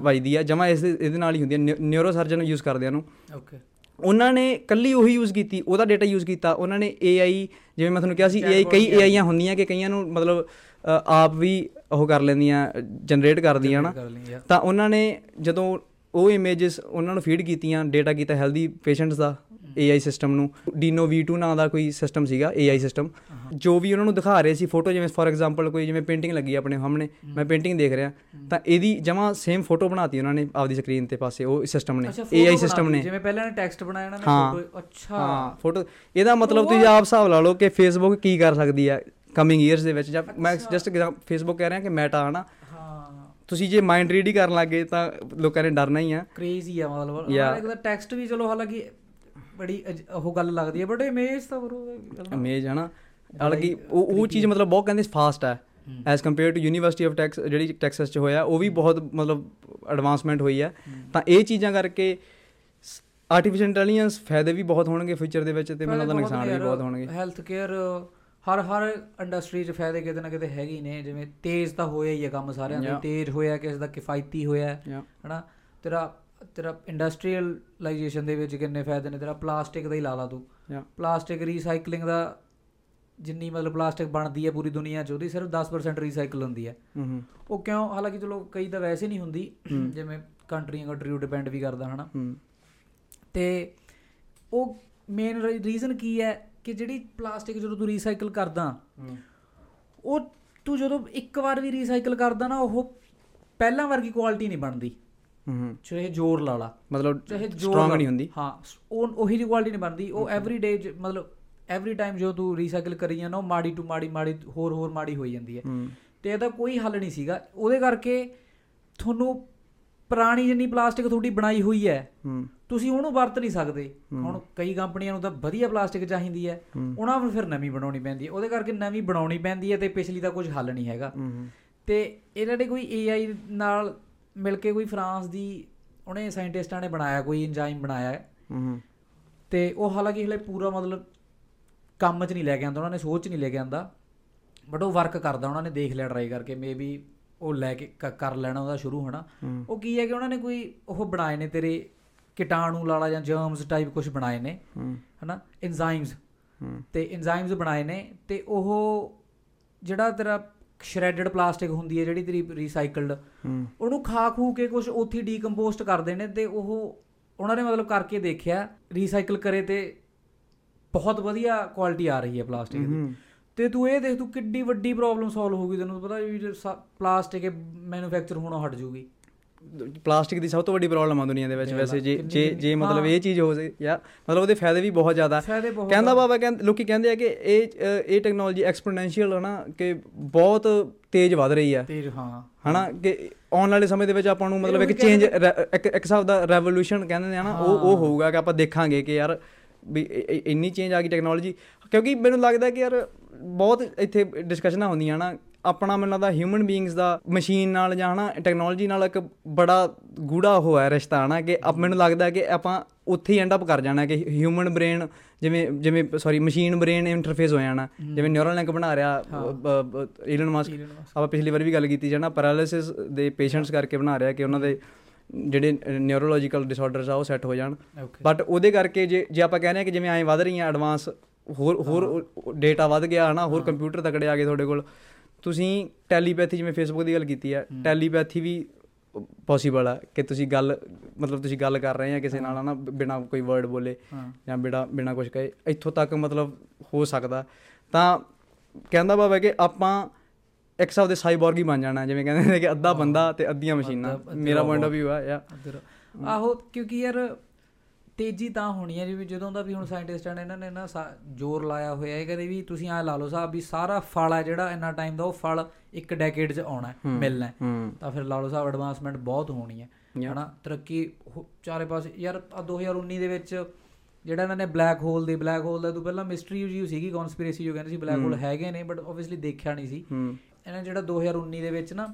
ਵਜਦੀ ਆ। ਜਮਾ ਇਸ ਇਹਦੇ ਨਾਲ ਹੀ ਹੁੰਦੀ ਹੈ ਨਿਊਰੋ ਸਰਜਨ ਯੂਜ਼ ਕਰਦੇ ਆ ਨੂੰ ਓਕੇ ਉਹਨਾਂ ਨੇ ਕੱਲੀ ਉਹੀ ਯੂਜ਼ ਕੀਤੀ ਉਹਦਾ ਡਾਟਾ ਯੂਜ਼ ਕੀਤਾ ਉਹਨਾਂ ਨੇ AI ਜਿਵੇਂ ਮੈਂ ਤੁਹਾਨੂੰ ਕਿਹਾ ਸੀ AI ਕਈ AIਆਂ ਹੁੰਦੀਆਂ ਕਿ ਕਈਆਂ ਨੂੰ ਮਤਲਬ ਆਪ ਵੀ ਉਹ ਕਰ ਲੈਂਦੀਆਂ ਜਨਰੇਟ ਕਰਦੀਆਂ ਨਾ ਤਾਂ ਉਹਨਾਂ ਨੇ ਜਦੋਂ ਉਹ ਇਮੇजेस ਉਹਨਾਂ ਨੂੰ ਫੀਡ ਕੀਤੀਆਂ ਡਾਟਾ ਕੀਤਾ ਹੈਲਦੀ ਪੇਸ਼ੈਂਟਸ ਦਾ AI ਸਿਸਟਮ ਨੂੰ। ਡੀਨੋ V2 ਨਾਂ ਦਾ ਕੋਈ ਸਿਸਟਮ ਸੀਗਾ AI ਸਿਸਟਮ ਜੋ ਵੀ ਉਹਨਾਂ ਨੂੰ ਦਿਖਾ ਰਹੇ ਸੀ ਫੋਟੋ ਜਿਵੇਂ ਫੋਰ ਐਗਜ਼ਾਮਪਲ ਕੋਈ ਜਿਵੇਂ ਪੇਂਟਿੰਗ ਲੱਗੀ ਆਪਣੇ ਸਾਹਮਣੇ ਮੈਂ ਪੇਂਟਿੰਗ ਦੇਖ ਰਿਹਾ। ਤਾਂ ਇਹਦੀ ਜਮਾ ਸੇਮ ਫੋਟੋ ਬਣਾਤੀ ਉਹਨਾਂ ਨੇ ਆਪਦੀ ਸਕਰੀਨ ਤੇ ਪਾਸੇ ਉਹ ਸਿਸਟਮ ਨੇ। AI ਸਿਸਟਮ ਨੇ। ਜਿਵੇਂ ਪਹਿਲਾਂ ਨੇ ਟੈਕਸਟ ਬਣਾਇਆ ਨਾ ਫੋਟੋ ਅੱਛਾ। ਹਾਂ ਫੋਟੋ ਇਹਦਾ ਮਤਲਬ ਤੁਸੀਂ ਆਪ ਹਿਸਾਬ ਲਾ ਲਓ ਕਿ ਫੇਸਬੁੱਕ ਕੀ ਕਰ ਸਕਦੀ ਹੈ ਕਮਿੰਗ ਇਅਰਸ ਦੇ ਵਿੱਚ ਜਦ ਮੈਂ ਜਸਟ ਫੇਸਬੁੱਕ ਕਹਿ ਰਿਹਾ ਕਿ ਮੈਟਾ ਹਨਾ। ਤੁਸੀਂ ਜੇ ਮਾਈਂਡ ਰੀਡ ਹੀ ਕਰਨ ਲੱਗੇ ਤਾਂ ਲੋਕਾਂ ਨੇ ਡਰਨਾ ਹੀ ਆ। ਕ੍ਰੇਜ਼ੀ ਆ ਮਤਲਬ। ਇੱਕ ਤਾਂ ਟੈਕਸਟ ਵੀ ਚਲੋ ਹਾਲਾਂਕਿ ਬੜੀ ਉਹ ਗੱਲ ਲੱਗਦੀ ਹੈ ਬਟ ਇਮੇਜ ਤਾਂ ਬਰੋ ਇਮੇਜ ਹਨਾ ਹਾਲਾਂਕਿ ਉਹ ਉਹ ਚੀਜ਼ ਮਤਲਬ ਬਹੁਤ ਕਹਿੰਦੇ ਫਾਸਟ ਹੈ। As compare to university of Texas ਜਿਹੜੀ ਟੈਕਸਸ ਚ ਹੋਇਆ ਉਹ ਵੀ ਬਹੁਤ ਮਤਲਬ ਐਡਵਾਂਸਮੈਂਟ ਹੋਈ ਹੈ। ਤਾਂ ਇਹ ਚੀਜ਼ਾਂ ਕਰਕੇ ਆਰਟੀਫੀਸ਼ੀਅਲ ਇੰਟੈਲੀਜੈਂਸ ਫਾਇਦੇ ਵੀ ਬਹੁਤ ਹੋਣਗੇ ਫਿਊਚਰ ਦੇ ਵਿੱਚ ਤੇ ਮੈਨੂੰ ਲੱਗਦਾ ਨੁਕਸਾਨ ਵੀ ਬਹੁਤ ਹੋਣਗੇ। ਹੈਲਥ ਕੇਅਰ ਹਰ ਹਰ ਇੰਡਸਟਰੀ 'ਚ ਫਾਇਦੇ ਕਿਤੇ ਨਾ ਕਿਤੇ ਹੈਗੇ ਨੇ। ਜਿਵੇਂ ਤੇਜ਼ ਤਾਂ ਹੋਇਆ ਹੀ ਹੈ ਕੰਮ ਸਾਰਿਆਂ ਦਾ ਤੇਜ਼ ਹੋਇਆ ਕਿਸੇ ਦਾ ਕਿਫਾਇਤੀ ਹੋਇਆ। ਹਨਾ? ਤੇਰਾ ਤੇਰਾ ਇੰਡਸਟਰੀਅਲਾਈਜੇਸ਼ਨ ਦੇ ਵਿੱਚ ਕਿੰਨੇ ਫਾਇਦੇ ਨੇ? ਤੇਰਾ ਪਲਾਸਟਿਕ ਦਾ ਹੀ ਲਾ ਲਾ ਤੂੰ। ਪਲਾਸਟਿਕ ਰੀਸਾਈਕਲਿੰਗ ਦਾ ਜਿੰਨੀ ਮਤਲਬ ਪਲਾਸਟਿਕ ਬਣਦੀ ਹੈ ਪੂਰੀ ਦੁਨੀਆ 'ਚ ਉਹਦੀ ਸਿਰਫ 10% ਰੀਸਾਈਕਲ ਹੁੰਦੀ ਹੈ। ਉਹ ਕਿਉਂ? ਹਾਲਾਂਕਿ ਚਲੋ ਕਈ ਤਾਂ ਵੈਸੇ ਨਹੀਂ ਹੁੰਦੀ ਜਿਵੇਂ ਕੰਟਰੀਆਂ ਕੰਟਰੀ ਡਿਪੈਂਡ ਵੀ ਕਰਦਾ ਹਨਾ? ਤੇ ਉਹ ਮੇਨ ਰੀਜ਼ਨ ਕੀ ਹੈ ਕਿ ਜਿਹੜੀ ਪਲਾਸਟਿਕ ਜਦੋਂ ਤੂੰ ਰੀਸਾਈਕਲ ਕਰਦਾ ਉਹ ਤੂੰ ਜਦੋਂ ਇੱਕ ਵਾਰ ਵੀ ਰੀਸਾਈਕਲ ਕਰਦਾ ਨਾ ਉਹ ਪਹਿਲਾਂ ਵਰਗੀ ਕੁਆਲਿਟੀ ਨਹੀਂ ਬਣਦੀ। ਚਾਹੇ ਜ਼ੋਰ ਲਾ ਲਾ। ਮਤਲਬ ਸਟਰੋਂਗ ਨਹੀਂ ਹੁੰਦੀ। ਹਾਂ ਉਹ ਉਹੀ ਜਿਹੀ ਕੁਆਲਿਟੀ ਨਹੀਂ ਬਣਦੀ। ਉਹ ਐਵਰੀ ਡੇ ਮਤਲਬ ਐਵਰੀ ਟਾਈਮ ਜੋ ਤੂੰ ਰੀਸਾਈਕਲ ਕਰੀ ਜਾਂਦਾ ਉਹ ਮਾੜੀ ਟੂ ਮਾੜੀ ਮਾੜੀ ਹੋਰ ਹੋਰ ਮਾੜੀ ਹੋਈ ਜਾਂਦੀ ਹੈ। ਤੇ ਇਹਦਾ ਕੋਈ ਹੱਲ ਨਹੀਂ ਸੀਗਾ। ਉਹਦੇ ਕਰਕੇ ਤੁਹਾਨੂੰ ਪੁਰਾਣੀ ਜਿੰਨੀ ਪਲਾਸਟਿਕ ਤੁਹਾਡੀ ਬਣਾਈ ਹੋਈ ਹੈ ਤੁਸੀਂ ਉਹਨੂੰ ਵਰਤ ਨਹੀਂ ਸਕਦੇ। ਹੁਣ ਕਈ ਕੰਪਨੀਆਂ ਨੂੰ ਤਾਂ ਵਧੀਆ ਪਲਾਸਟਿਕ ਚਾਹੀਦੀ ਹੈ। ਉਹਨਾਂ ਨੂੰ ਫਿਰ ਨਵੀਂ ਬਣਾਉਣੀ ਪੈਂਦੀ ਹੈ। ਉਹਦੇ ਕਰਕੇ ਨਵੀਂ ਬਣਾਉਣੀ ਪੈਂਦੀ ਹੈ ਤੇ ਪਿਛਲੀ ਦਾ ਕੁਝ ਹੱਲ ਨਹੀਂ ਹੈਗਾ। ਤੇ ਇਹਨਾਂ ਦੇ ਕੋਈ AI ਨਾਲ ਮਿਲ ਕੇ ਕੋਈ ਫਰਾਂਸ ਦੀ ਉਹਨੇ ਸਾਇੰਟਿਸਟਾਂ ਨੇ ਬਣਾਇਆ ਕੋਈ ਐਂਜ਼ਾਈਮ ਬਣਾਇਆ ਹੈ। ਤੇ ਉਹ ਹਾਲਾਂਕਿ ਹਲੇ ਪੂਰਾ ਮਤਲਬ ਕੰਮ 'ਚ ਨਹੀਂ ਲੈ ਕੇ ਆਂਦਾ ਉਹਨਾਂ ਨੇ ਸੋਚ ਨਹੀਂ ਲੈ ਕੇ ਆਂਦਾ ਬਟ ਉਹ ਵਰਕ ਕਰਦਾ ਉਹਨਾਂ ਨੇ ਦੇਖ ਲਿਆ ਟਰਾਈ ਕਰਕੇ ਮੇਬੀ ਉਹ ਲੈ ਕੇ ਕਰ ਲੈਣਾ ਉਹਦਾ ਸ਼ੁਰੂ ਹੋਣਾ ਉਹ ਕੀ ਹੈ ਕਿ ਉਹਨਾਂ ਨੇ ਕੋਈ ਉਹ ਬਣਾਏ ਨੇ ਤੇਰੇ ਕੀਟਾਣੂ ਲਾਲਾ ਜਾਂ ਜਰਮਸ ਟਾਈਪ ਕੁਝ ਬਣਾਏ ਨੇ ਹਨਾ ਐਂਜ਼ਾਈਮਸ ਤੇ ਐਂਜ਼ਾਈਮਸ ਬਣਾਏ ਨੇ ਤੇ ਉਹ ਜਿਹੜਾ ਤੇਰਾ ਸ਼੍ਰੈਡਡ ਪਲਾਸਟਿਕ ਹੁੰਦੀ ਹੈ ਜਿਹੜੀ ਤੇਰੀ ਰੀਸਾਈਕਲਡ ਉਹਨੂੰ ਖਾ ਖੂ ਕੇ ਕੁਝ ਉੱਥੇ ਡੀਕੰਪੋਸਟ ਕਰਦੇ ਨੇ ਤੇ ਉਹ ਉਹਨਾਂ ਨੇ ਮਤਲਬ ਕਰਕੇ ਦੇਖਿਆ ਰੀਸਾਈਕਲ ਕਰੇ ਤੇ ਬਹੁਤ ਵਧੀਆ ਕੁਆਲਿਟੀ ਆ ਰਹੀ ਹੈ ਪਲਾਸਟਿਕ ਦੀ। ਤੇ ਤੂੰ ਇਹ ਦੇਖ ਤੂੰ ਕਿੱਡੀ ਵੱਡੀ ਪ੍ਰੋਬਲਮ ਸੋਲਵ ਹੋ ਗਈ ਤੈਨੂੰ ਪਤਾ ਵੀ ਪਲਾਸਟਿਕ ਮੈਨੂਫੈਕਚਰ ਹੋਣਾ ਹਟ ਜੂਗੀ। ਪਲਾਸਟਿਕ ਦੀ ਸਭ ਤੋਂ ਵੱਡੀ ਪ੍ਰੋਬਲਮ ਆ ਦੁਨੀਆ ਦੇ ਵਿੱਚ ਵੈਸੇ ਜੇ ਜੇ ਜੇ ਮਤਲਬ ਇਹ ਚੀਜ਼ ਹੋ ਜਾਂ ਮਤਲਬ ਉਹਦੇ ਫਾਇਦੇ ਵੀ ਬਹੁਤ ਜ਼ਿਆਦਾ। ਕਹਿੰਦਾ ਬਾਬਾ ਕਹਿੰਦੇ ਲੋਕੀ ਕਹਿੰਦੇ ਆ ਕਿ ਇਹ ਇਹ ਟੈਕਨੋਲੋਜੀ ਐਕਸਪੋਨੈਂਸ਼ੀਅਲ ਹੈ ਨਾ ਕਿ ਬਹੁਤ ਤੇਜ਼ ਵਧ ਰਹੀ ਹੈ ਤੇਜ਼ ਹਾਂ। ਹਨਾ? ਕਿ ਆਉਣ ਵਾਲੇ ਸਮੇਂ ਦੇ ਵਿੱਚ ਆਪਾਂ ਨੂੰ ਮਤਲਬ ਇੱਕ ਚੇਂਜ ਇੱਕ ਇੱਕ ਹਿਸਾਬ ਦਾ ਰੈਵੋਲੂਸ਼ਨ ਕਹਿੰਦੇ ਆ ਨਾ ਉਹ ਉਹ ਹੋਊਗਾ ਕਿ ਆਪਾਂ ਦੇਖਾਂਗੇ ਕਿ ਯਾਰ ਵੀ ਇੰਨੀ ਚੇਂਜ ਆ ਗਈ ਟੈਕਨੋਲੋਜੀ ਕਿਉਂਕਿ ਮੈਨੂੰ ਲੱਗਦਾ ਕਿ ਯਾਰ ਬਹੁਤ ਇੱਥੇ ਡਿਸਕਸ਼ਨਾਂ ਹੁੰਦੀਆਂ ਨਾ ਆਪਣਾ ਮੈਨੂੰ ਲੱਗਦਾ ਹਿਊਮਨ ਬੀਇੰਗਸ ਦਾ ਮਸ਼ੀਨ ਨਾਲ ਜਾਂ ਹਨਾ ਟੈਕਨੋਲੋਜੀ ਨਾਲ ਇੱਕ ਬੜਾ ਗੂੜਾ ਹੋਇਆ ਰਿਸ਼ਤਾ ਹਨਾ ਕਿ ਆਪ ਮੈਨੂੰ ਲੱਗਦਾ ਕਿ ਆਪਾਂ ਉੱਥੇ ਹੀ ਐਂਡ ਅਪ ਕਰ ਜਾਣਾ ਕਿ ਹਿਊਮਨ ਬ੍ਰੇਨ ਜਿਵੇਂ ਜਿਵੇਂ ਸੌਰੀ ਮਸ਼ੀਨ ਬ੍ਰੇਨ ਇੰਟਰਫੇਸ ਹੋ। ਜਾਣਾ ਜਿਵੇਂ ਨਿਊਰਲ ਲਿੰਕ ਬਣਾ ਰਿਹਾ ਈਲਨ ਮਸਕ ਆਪਾਂ ਪਿਛਲੀ ਵਾਰ ਵੀ ਗੱਲ ਕੀਤੀ ਜਣਾ ਪੈਰਾਲਿਸਿਸ ਦੇ ਪੇਸ਼ੈਂਟਸ ਕਰਕੇ ਬਣਾ ਰਿਹਾ ਕਿ ਉਹਨਾਂ ਦੇ ਜਿਹੜੇ ਨਿਊਰੋਲੋਜੀਕਲ ਡਿਸਆਰਡਰਸ ਆ ਉਹ ਸੈੱਟ ਹੋ ਜਾਣ। ਬਟ ਉਹਦੇ ਕਰਕੇ ਜੇ ਜੇ ਆਪਾਂ ਕਹਿੰਦੇ ਆ ਕਿ ਜਿਵੇਂ ਐਂ ਵਧ ਰਹੀਆਂ ਐਡਵਾਂਸ ਹੋਰ ਹੋਰ ਡੇਟਾ ਵਧ ਗਿਆ ਹਨਾ ਹੋਰ ਕੰਪਿਊਟਰ ਤਕੜੇ ਆ ਗਏ ਤੁਹਾਡੇ ਕੋਲ ਤੁਸੀਂ ਟੈਲੀਪੈਥੀ ਜਿਵੇਂ ਫੇਸਬੁੱਕ ਦੀ ਗੱਲ ਕੀਤੀ ਹੈ। ਟੈਲੀਪੈਥੀ ਵੀ ਪੋਸੀਬਲ ਹੈ ਕਿ ਤੁਸੀਂ ਗੱਲ ਮਤਲਬ ਤੁਸੀਂ ਗੱਲ ਕਰ ਰਹੇ ਆ ਕਿਸੇ ਨਾਲ ਨਾ ਬਿਨਾ ਕੋਈ ਵਰਡ ਬੋਲੇ ਜਾਂ ਬਿਨਾ ਬਿਨਾ ਕੁਝ ਕਹੇ ਇੱਥੋਂ ਤੱਕ ਮਤਲਬ ਹੋ ਸਕਦਾ। ਤਾਂ ਕਹਿੰਦਾ ਬਾਬਾ ਕਿ ਆਪਾਂ ਇੱਕ ਹਿਸਾਬ ਦੇ ਸਾਈਬੋਰਗ ਹੀ ਬਣ ਜਾਣਾ ਜਿਵੇਂ ਕਹਿੰਦੇ ਨੇ ਕਿ ਅੱਧਾ ਬੰਦਾ ਤੇ ਅੱਧੀਆਂ ਮਸ਼ੀਨਾਂ। ਮੇਰਾ ਪੁਆਇੰਟ ਆਫ View ਆ ਯਾ। ਆਹੋ ਕਿਉਂਕਿ ਯਾਰ ਤੇਜ਼ੀ ਤਾਂ ਹੋਣੀ ਹੈ ਜਿਵੇਂ ਜਦੋਂ ਦਾ ਵੀ ਹੁਣ ਸਾਇੰਟਿਸਟਾਂ ਨੇ ਇਹਨਾਂ ਨੇ ਨਾ ਜ਼ੋਰ ਲਾਇਆ ਹੋਇਆ ਹੈ ਕਹਿੰਦੇ ਵੀ ਤੁਸੀਂ ਐ ਲਾ ਲਓ ਸਾਹਿਬ ਵੀ ਸਾਰਾ ਫਲ ਹੈ ਜਿਹੜਾ ਇੰਨਾ ਟਾਈਮ ਦਾ ਉਹ ਫਲ ਇੱਕ ਡੈਕੇਡ 'ਚ ਆਉਣਾ ਹੈ ਮਿਲਣਾ ਤਾਂ ਫਿਰ ਲਾ ਲਓ ਸਾਹਿਬ ਐਡਵਾਂਸਮੈਂਟ ਬਹੁਤ ਹੋਣੀ ਹੈ. ਹਨਾ? ਤਰੱਕੀ ਚਾਰੇ ਪਾਸੇ ਯਾਰ ਆ 2019 ਦੇ ਵਿੱਚ ਜਿਹੜਾ ਇਹਨਾਂ ਨੇ ਬਲੈਕ ਹੋਲ ਦੇ ਬਲੈਕ ਹੋਲ ਦਾ ਤੋਂ ਪਹਿਲਾਂ ਮਿਸਟਰੀ ਜੀ ਸੀਗੀ ਕਨਸਪੀਰੇਸੀ ਜੋ ਕਹਿੰਦੇ ਸੀ ਬਲੈਕ ਹੋਲ ਹੈਗੇ ਨੇ ਬਟ ਆਬਵੀਅਸਲੀ ਦੇਖਿਆ ਨਹੀਂ ਸੀ। ਇਹਨਾਂ ਜਿਹੜਾ 2019 ਦੇ ਵਿੱਚ ਨਾ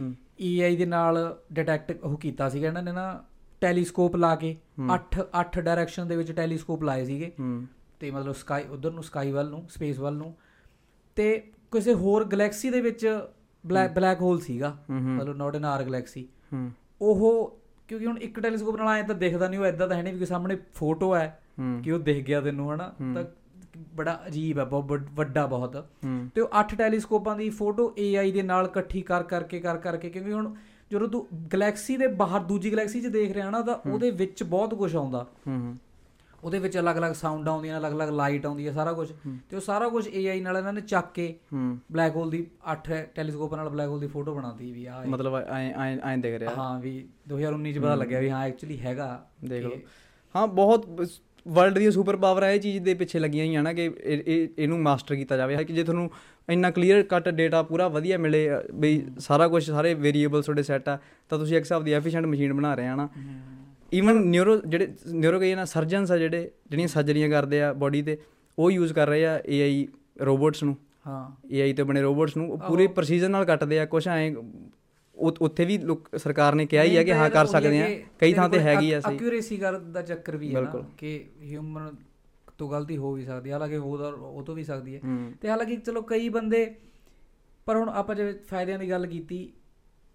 ਹੂੰ। EI ਦੇ ਨਾਲ ਡਿਟੈਕਟ ਉਹ ਕੀਤਾ ਸੀਗਾ ਇਹਨਾਂ ਨੇ ਨਾ ਟੈਲੀਸਕੋਪ ਲਾ ਕੇ 8 8 ਡਾਇਰੈਕਸ਼ਨ ਦੇ ਵਿੱਚ ਟੈਲੀਸਕੋਪ ਲਾਏ ਸੀਗੇ। ਤੇ ਮਤਲਬ ਸਕਾਈ ਉਧਰ ਨੂੰ ਸਕਾਈ ਵੱਲ ਨੂੰ ਸਪੇਸ ਵੱਲ ਨੂੰ। ਤੇ ਕਿਸੇ ਹੋਰ ਗੈਲੈਕਸੀ ਦੇ ਵਿੱਚ ਬਲੈਕ ਬਲੈਕ ਹੋਲ ਸੀਗਾ। ਮਤਲਬ ਨਾਟ ਇਨ ਆਰ ਗੈਲੈਕਸੀ ਉਹ ਕਿਉਂਕਿ ਹੁਣ ਇੱਕ ਟੈਲੀਸਕੋਪ ਨਾਲ ਆਏ ਤਾਂ ਦਿਖਦਾ ਨਹੀਂ ਉਹ ਐਦਾਂ ਤਾਂ ਹੈ ਨਹੀਂ ਵੀ ਸਾਹਮਣੇ ਫੋਟੋ ਹੈ ਕਿ ਉਹ ਦਿਖ ਗਿਆ ਤੈਨੂੰ ਹਨਾ? ਤਾਂ ਬੜਾ ਅਜੀਬ ਹੈ ਬਹੁਤ ਵੱਡ- ਬਹੁਤ। ਤੇ ਉਹ 8 ਟੈਲੀਸਕੋਪਾਂ ਦੀ ਫੋਟੋ AI ਦੇ ਨਾਲ ਇਕੱਠੀ ਕਰ ਕਰਕੇ ਕਰ ਕਰਕੇ ਕਿਉਂਕਿ ਹੁਣ ਜਦੋਂ ਤੂੰ ਗੈਲੈਕਸੀ ਦੇ ਬਾਹਰ ਦੂਜੀ ਗੈਲੈਕਸੀ 'ਚ ਦੇਖ ਰਿਹਾ ਨਾ ਤਾਂ ਉਹਦੇ ਵਿੱਚ ਬਹੁਤ ਕੁਝ ਆਉਂਦਾ। ਹੂੰ ਉਹਦੇ ਵਿੱਚ ਅਲੱਗ-ਅਲੱਗ ਸਾਊਂਡ ਆਉਂਦੀਆਂ ਅਲੱਗ-ਅਲੱਗ ਲਾਈਟ ਆਉਂਦੀ ਹੈ ਸਾਰਾ ਕੁਝ ਤੇ ਉਹ ਸਾਰਾ ਕੁਝ AI ਨਾਲ ਇਹਨਾਂ ਨੇ ਚੱਕ ਕੇ ਹੂੰ। ਬਲੈਕ ਹੋਲ ਦੀ 8 ਟੈਲੀਸਕੋਪਾਂ ਨਾਲ ਬਲੈਕ ਹੋਲ ਦੀ ਫੋਟੋ ਬਣਾਤੀ ਵੀ ਆ ਮਤਲਬ ਐ ਐ ਐ ਦਿਖ ਰਿਹਾ। ਹਾਂ ਵੀ 2019 ਚ ਪਤਾ ਲੱਗਿਆ ਵੀ ਹਾਂ ਐਕਚੁਅਲੀ ਹੈਗਾ ਦੇਖ ਲਓ। ਹਾਂ ਬਹੁਤ ਵਰਲਡ ਦੀਆਂ ਸੁਪਰ ਪਾਵਰ ਇਹ ਚੀਜ਼ ਦੇ ਪਿੱਛੇ ਲੱਗੀਆਂ ਹੋਈਆਂ ਨਾ ਕਿ ਇਹ- ਇਹ ਇਹਨੂੰ ਮਾਸਟਰ ਕੀਤਾ ਜਾਵੇ। ਕਿ ਜੇ ਤੁਹਾਨੂੰ ਇੰਨਾ ਕਲੀਅਰ ਕੱਟ ਡਾਟਾ ਪੂਰਾ ਵਧੀਆ ਮਿਲੇ ਬਈ ਸਾਰਾ ਕੁਝ ਸਾਰੇ ਵੇਰੀਏਬਲ ਤੁਹਾਡੇ ਸੈੱਟ ਆ ਤਾਂ ਤੁਸੀਂ ਇੱਕ ਹਿਸਾਬ ਦੀ ਐਫੀਸ਼ੀਐਂਟ ਮਸ਼ੀਨ ਬਣਾ ਰਹੇ ਆ ਨਾ। ਈਵਨ ਨਿਊਰੋ ਜਿਹੜੇ ਨਿਊਰੋ ਕਹੀ ਨਾ ਸਰਜਨਸ ਆ ਜਿਹੜੇ ਜਿਹੜੀਆਂ ਸਰਜਰੀਆਂ ਕਰਦੇ ਆ ਬੋਡੀ ਤੇ ਉਹ ਯੂਜ਼ ਕਰ ਰਹੇ ਆ ਏਆਈ ਰੋਬੋਟਸ ਨੂੰ। ਹਾਂ। ਏਆਈ ਤੇ ਬਣੇ ਰੋਬੋਟਸ ਨੂੰ ਉਹ ਪੂਰੇ ਪ੍ਰੋਸੀਜਰ ਨਾਲ ਕੱਟਦੇ ਆ ਕੁਝ ਐ ਉੱਥੇ ਵੀ ਸਰਕਾਰ ਨੇ ਕਿਹਾ ਹੀ ਆ ਕਿ ਹਾਂ ਕਰ ਸਕਦੇ ਆ ਕਈ ਥਾਂ ਤੇ ਹੈਗੀ ਆ ਸਹੀ। ਐਕਿਊਰੇਸੀ ਦਾ ਚੱਕਰ ਵੀ ਹੈ ਨਾ। ਕਿ ਹਿਊਮਨ ਤੋਂ ਗਲਤੀ ਹੋ ਵੀ ਸਕਦੀ ਹੈ ਹਾਲਾਂਕਿ ਉਹ ਤੋਂ ਵੀ ਸਕਦੀ ਹੈ। ਤੇ ਹਾਲਾਂਕਿ ਚਲੋ ਕਈ ਬੰਦੇ ਪਰ ਹੁਣ ਆਪਾਂ ਜਿਵੇਂ ਫਾਇਦਿਆਂ ਦੀ ਗੱਲ ਕੀਤੀ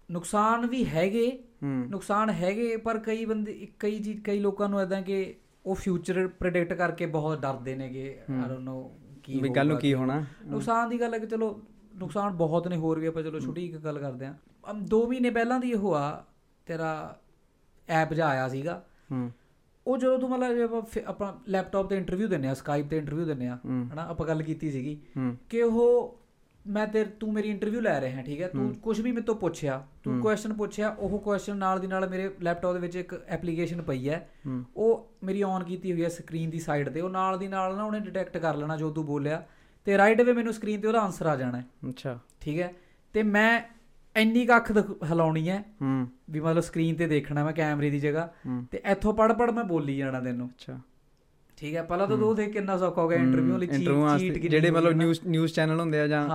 ਨੁਕਸਾਨ ਵੀ ਹੈਗੇ ਨੁਕਸਾਨ ਹੈਗੇ ਪਰ ਕਈ ਬੰਦੇ ਕਈ ਚੀਜ਼ ਕਈ ਲੋਕਾਂ ਨੂੰ ਐਦਾਂ ਕਿ ਉਹ ਫਿਊਚਰ ਪ੍ਰੈਡਿਕਟ ਕਰਕੇ ਬਹੁਤ ਡਰਦੇ ਨੇਗੇ ਆਈ ਡੋਨਟ ਨੋ ਕੀ ਵੀ ਕੱਲ ਨੂੰ ਕੀ ਹੋਣਾ। ਨੁਕਸਾਨ ਦੀ ਗੱਲ ਹੈ ਕਿ ਚਲੋ ਨੁਕਸਾਨ ਬਹੁਤ ਨੇ ਹੋਰ ਵੀ ਆਪਾਂ ਚਲੋ ਛੋਟੀ ਇੱਕ ਗੱਲ ਕਰਦੇ ਆਂ 2 ਮਹੀਨੇ ਪਹਿਲਾਂ ਦੀ ਇਹ ਆ ਤੇਰਾ ਐਪ ਜਿਹਾ ਆਇਆ ਸੀਗਾ। ਹੂੰ। ਉਹ ਜਦੋਂ ਤੂੰ ਮਤਲਬ ਆਪਾਂ ਲੈਪਟਾਪ ਤੇ ਇੰਟਰਵਿਊ ਦਿੰਨੇ ਆ ਸਕਾਈਪ ਤੇ ਇੰਟਰਵਿਊ ਦਿੰਨੇ ਆ ਹੂੰ। ਹਨਾ ਆਪਾਂ ਗੱਲ ਕੀਤੀ ਸੀਗੀ ਹੂੰ। ਕਿ ਉਹ ਮੈਂ ਤੇ ਤੂੰ ਮੇਰੀ ਇੰਟਰਵਿਊ ਲੈ ਰਿਹਾ ਠੀਕ ਹੈ? ਤੂੰ ਕੁਝ ਵੀ ਮੇਰੇ ਤੋਂ ਪੁੱਛਿਆ ਤੂੰ ਕੁਐਸਚਨ ਪੁੱਛਿਆ ਉਹ ਕੁਐਸਚਨ ਨਾਲ ਦੀ ਨਾਲ ਮੇਰੇ ਲੈਪਟਾਪ ਦੇ ਵਿੱਚ ਇੱਕ ਐਪਲੀਕੇਸ਼ਨ ਪਈ ਹੈ। ਹੂੰ। ਉਹ ਮੇਰੀ ਔਨ ਕੀਤੀ ਹੋਈ ਹੈ ਸਕਰੀਨ ਦੀ ਸਾਈਡ ਤੇ ਉਹ ਨਾਲ ਦੀ ਨਾਲ ਨਾ ਉਹਨੇ ਡਿਟੈਕਟ ਕਰ ਲੈਣਾ ਜੋ ਤੂੰ ਬੋਲਿਆ ਤੇ ਰਾਈਟ ਅਵੇ ਮੈਨੂੰ ਸਕਰੀਨ ਤੇ ਉਹਦਾ ਆਨਸਰ ਆ ਜਾਣਾ ਹੈ। ਅੱਛਾ। ਠੀਕ ਹੈ? ਤੇ ਮੈਂ ਇੰਨੀ ਕੁ ਅੱਖ ਦਿਖ- ਹਿਲਾਉਣੀ ਹੈ ਹੂੰ। ਵੀ ਮਤਲਬ ਸਕਰੀਨ ਤੇ ਦੇਖਣਾ ਮੈਂ ਕੈਮਰੇ ਦੀ ਜਗ੍ਹਾ। ਤੇ ਇੱਥੋਂ ਪੜ ਪੜ ਮੈਂ ਬੋਲੀ ਜਾਣਾ ਤੈਨੂੰ। ਅੱਛਾ। ਠੀਕ ਹੈ ਪਹਿਲਾਂ ਤਾਂ ਤੂੰ ਦੇਖ ਕਿੰਨਾ ਸੌਖਾ ਹੋ ਗਿਆ ਇੰਟਰਵਿਊ ਲਈ ਚੀਟ ਕੀਤੀ ਜਿਹੜੇ ਮਤਲਬ। ਨਿਊਜ਼ ਨਿਊਜ਼ ਚੈਨਲ ਹੁੰਦੇ ਆ ਜਾਂ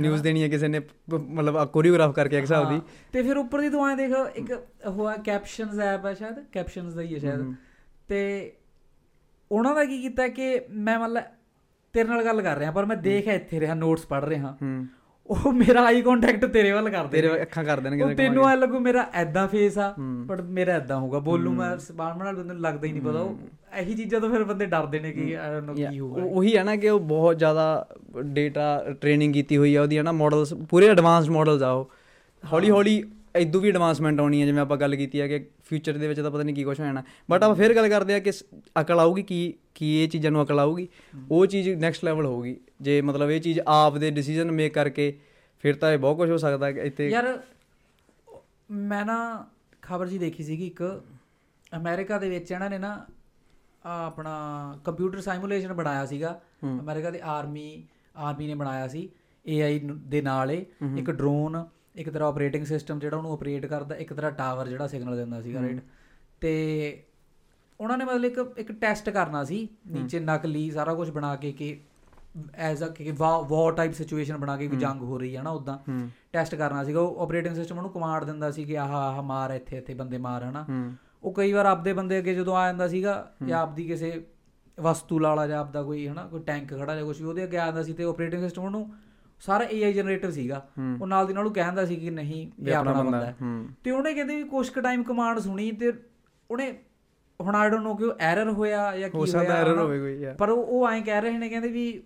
ਨਿਊਜ਼ ਦੇਣੀ ਹੈ ਕਿਸੇ ਨੇ ਮਤਲਬ ਕੋਰੀਓਗ੍ਰਾਫ ਕਰਕੇ ਇੱਕ ਹਿਸਾਬ ਦੀ। ਤੇ ਫਿਰ ਉੱਪਰ ਦੀ ਤੂੰ ਐ ਦੇਖ ਇੱਕ ਉਹ ਹੈ ਕੈਪਸ਼ਨਸ ਐਪ ਹੈ ਸ਼ਾਇਦ ਕੈਪਸ਼ਨਸ ਦਾ ਹੀ ਹੈ ਸ਼ਾਇਦ। ਤੇ ਉਹਨਾਂ ਦਾ ਕੀ ਕੀਤਾ ਕਿ ਮੈਂ ਮਤਲਬ ਤੇਰੇ ਨਾਲ ਗੱਲ ਕਰ ਰਿਹਾ ਪਰ ਮੈਂ ਦੇਖ ਇੱਥੇ ਰਿਹਾ ਨੋਟਸ ਪੜ ਰਿਹਾ। ਹੂੰ। ਉਹ ਮੇਰਾ ਆਈ ਕੰਟੈਕਟ ਤੇਰੇ ਵੱਲ ਕਰਦੇ ਤੇਰੇ। ਅੱਖਾਂ ਕਰ ਦੇਣਗੇ ਉਹ ਤੈਨੂੰ ਐ ਲੱਗੂ ਮੇਰਾ ਐਦਾਂ ਫੇਸ ਆ। ਬਟ ਮੇਰਾ ਐਦਾਂ ਹੋਊਗਾ। ਬੋਲੂ ਮੈਂ ਸਬਾਨ ਨਾਲ ਬੰਦੇ ਨੂੰ ਲੱਗਦਾ ਹੀ ਨਹੀਂ ਪਤਾ। ਉਹ ਇਹੀ ਚੀਜ਼ਾਂ ਤੋਂ ਫਿਰ ਬੰਦੇ ਡਰਦੇ ਨੇ ਕਿ ਆਈ ਡੋਨਟ ਨੋ ਕੀ ਹੋਊਗਾ। ਉਹ- ਹੈ ਨਾ ਕਿ ਉਹ ਬਹੁਤ ਜ਼ਿਆਦਾ ਡੇਟਾ ਟ੍ਰੇਨਿੰਗ ਕੀਤੀ ਹੋਈ ਆ। ਉਹਦੀ ਹੈ ਨਾ ਮਾਡਲਸ ਪੂਰੇ ਐਡਵਾਂਸਡ ਮਾਡਲਸ ਆ ਉਹ। ਹੌਲੀ ਹੌਲੀ ਇਦੋਂ ਵੀ ਐਡਵਾਂਸਮੈਂਟ ਆਉਣੀ ਹੈ ਜਿਵੇਂ ਆਪਾਂ ਗੱਲ ਕੀਤੀ ਹੈ ਕਿ ਫਿਊਚਰ ਦੇ ਵਿੱਚ ਤਾਂ ਪਤਾ ਨਹੀਂ ਕੀ ਕੁਝ ਹੋ ਜਾਣਾ। ਬਟ ਆਪਾਂ ਫਿਰ ਗੱਲ ਕਰਦੇ ਆ ਕਿ ਅਕਲ ਆਊਗੀ ਕੀ ਕੀ ਇਹ ਚੀਜ਼ਾਂ ਨੂੰ ਅਕਲ ਆਊਗੀ। ਉਹ ਚੀਜ਼ ਨੈਕਸਟ ਲੈਵਲ ਹੋਊਗੀ। ਜੇ ਮਤਲਬ ਇਹ ਚੀਜ਼ ਆਪ ਦੇ ਡਿਸੀਜਨ ਮੇਕ ਕਰਕੇ ਫਿਰ ਤਾਂ ਇਹ ਬਹੁਤ ਕੁਝ ਹੋ ਸਕਦਾ ਇੱਥੇ ਯਾਰ ਮੈਂ ਨਾ ਖਬਰ ਜੀ ਦੇਖੀ ਸੀਗੀ ਇੱਕ ਅਮਰੀਕਾ ਦੇ ਵਿੱਚ ਇਹਨਾਂ ਨੇ ਨਾ ਆਪਣਾ ਕੰਪਿਊਟਰ ਸਾਈਮੂਲੇਸ਼ਨ ਬਣਾਇਆ ਸੀਗਾ। ਅਮਰੀਕਾ ਦੇ ਆਰਮੀ ਆਰਮੀ ਨੇ ਬਣਾਇਆ ਸੀ AI ਦੇ ਨਾਲ ਇੱਕ ਡਰੋਨ ਇੱਕ ਤਰ੍ਹਾਂ ਆਪਰੇਟਿੰਗ ਸਿਸਟਮ ਜਿਹੜਾ ਉਹਨੂੰ ਆਪਰੇਟ ਕਰਦਾ ਇੱਕ ਤਰ੍ਹਾਂ ਟਾਵਰ ਜਿਹੜਾ ਸਿਗਨਲ ਦਿੰਦਾ ਸੀਗਾ ਰਾਈਟ ਤੇ ਉਹਨਾਂ ਨੇ ਮਤਲਬ ਇੱਕ ਇੱਕ ਟੈਸਟ ਕਰਨਾ ਸੀ ਨੀਚੇ ਨਕਲੀ ਸਾਰਾ ਕੁਝ ਬਣਾ ਕੇ ਕਿ ਐਜ਼ ਅ ਕਿ ਵਾਰ ਟਾਈਪ ਸਿਚੁਏਸ਼ਨ ਬਣਾ ਕੇ ਵੀ ਜੰਗ ਹੋ ਰਹੀ ਹੈ ਨਾ ਉਦਾਂ ਟੈਸਟ ਕਰਨਾ ਸੀਗਾ ਉਹ ਆਪਰੇਟਿੰਗ ਸਿਸਟਮ ਉਹਨੂੰ ਕਮਾਂਡ ਦਿੰਦਾ ਸੀ ਕਿ ਆਹ ਆਹ ਮਾਰ ਇੱਥੇ ਇੱਥੇ ਬੰਦੇ ਮਾਰ ਹਨਾ। ਉਹ ਕਈ ਵਾਰ ਆਪਦੇ ਬੰਦੇ ਅੱਗੇ ਜਦੋਂ ਆ ਜਾਂਦਾ ਸੀਗਾ ਜਾਂ ਆਪਦੀ ਕਿਸੇ ਵਸਤੂ ਲਾਲਾ ਜਾਂ ਆਪਦਾ ਕੋਈ ਹਨਾ ਕੋਈ ਟੈਂਕ ਖੜਾ ਜਾਂ ਕੁਝ ਵੀ ਉਹਦੇ ਅੱਗੇ ਆ ਜਾਂਦਾ ਸੀ ਤੇ ਆਪਰੇਟਿੰਗ ਸਿਸਟਮ ਉਹਨੂੰ ਸਾਰਾ AI ਜਨਰੇਟਰ ਸੀਗਾ। ਉਹ ਨਾਲ ਦੀ ਨਾਲ ਉਹ ਕਹਿੰਦਾ ਸੀ ਕਿ ਨਹੀਂ ਇਹ ਆਪਣਾ ਬੰਦਾ ਹੈ। ਤੇ ਉਹਨੇ ਕਹਿੰਦੇ ਵੀ ਕੁਝ ਕੁ ਟਾਈਮ ਕਮਾਂਡ ਸੁਣੀ ਤੇ ਉਹਨੇ ਹੁਣ ਆਈ ਡੋਨਟ ਨੋ ਕਿ ਉਹ ਐਰਰ ਹੋਇਆ ਜਾਂ ਕੀ ਹੋਇਆ ਪਰ ਉਹ ਉਹ ਐਂ ਕਹਿ ਰਹੇ ਨੇ ਕਹਿੰਦੇ ਵੀ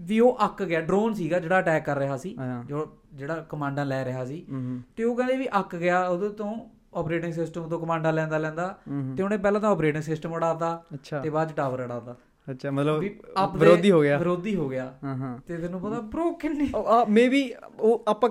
ਵੀ ਉਹ ਅੱਕ ਗਿਆ। ਡਰੋਨ ਸੀਗਾ ਜਿਹੜਾ ਅਟੈਕ ਕਰ ਰਿਹਾ ਸੀ ਜੋ ਜਿਹੜਾ ਕਮਾਂਡਾਂ ਲੈ ਰਿਹਾ ਸੀ। ਤੇ ਉਹ ਕਹਿੰਦੇ ਵੀ ਅੱਕ ਗਿਆ ਉਹਦੇ ਤੋਂ ਆਪਰੇਟਿੰਗ ਸਿਸਟਮ ਤੋਂ ਕਮਾਂਡਾਂ ਲੈਂਦਾ ਲੈਂਦਾ। ਤੇ ਉਹਨੇ ਪਹਿਲਾਂ ਤਾਂ ਆਪਰੇਟਿੰਗ ਸਿਸਟਮ ਉਡਾਤਾ ਤੇ ਬਾਅਦ ਚ ਟਾਵਰ ਉਡਾਤਾ। ਅੱਛਾ ਮਤਲਬ ਵਿਰੋਧੀ ਹੋ ਗਿਆ। ਵਿਰੋਧੀ ਹੋ ਗਿਆ। ਹਾਂ ਹਾਂ। ਤੇ ਤੈਨੂੰ ਪਤਾ ਬ్రో ਕਿੰਨੇ ਮੇਬੀ ਉਹ ਆਪਾਂ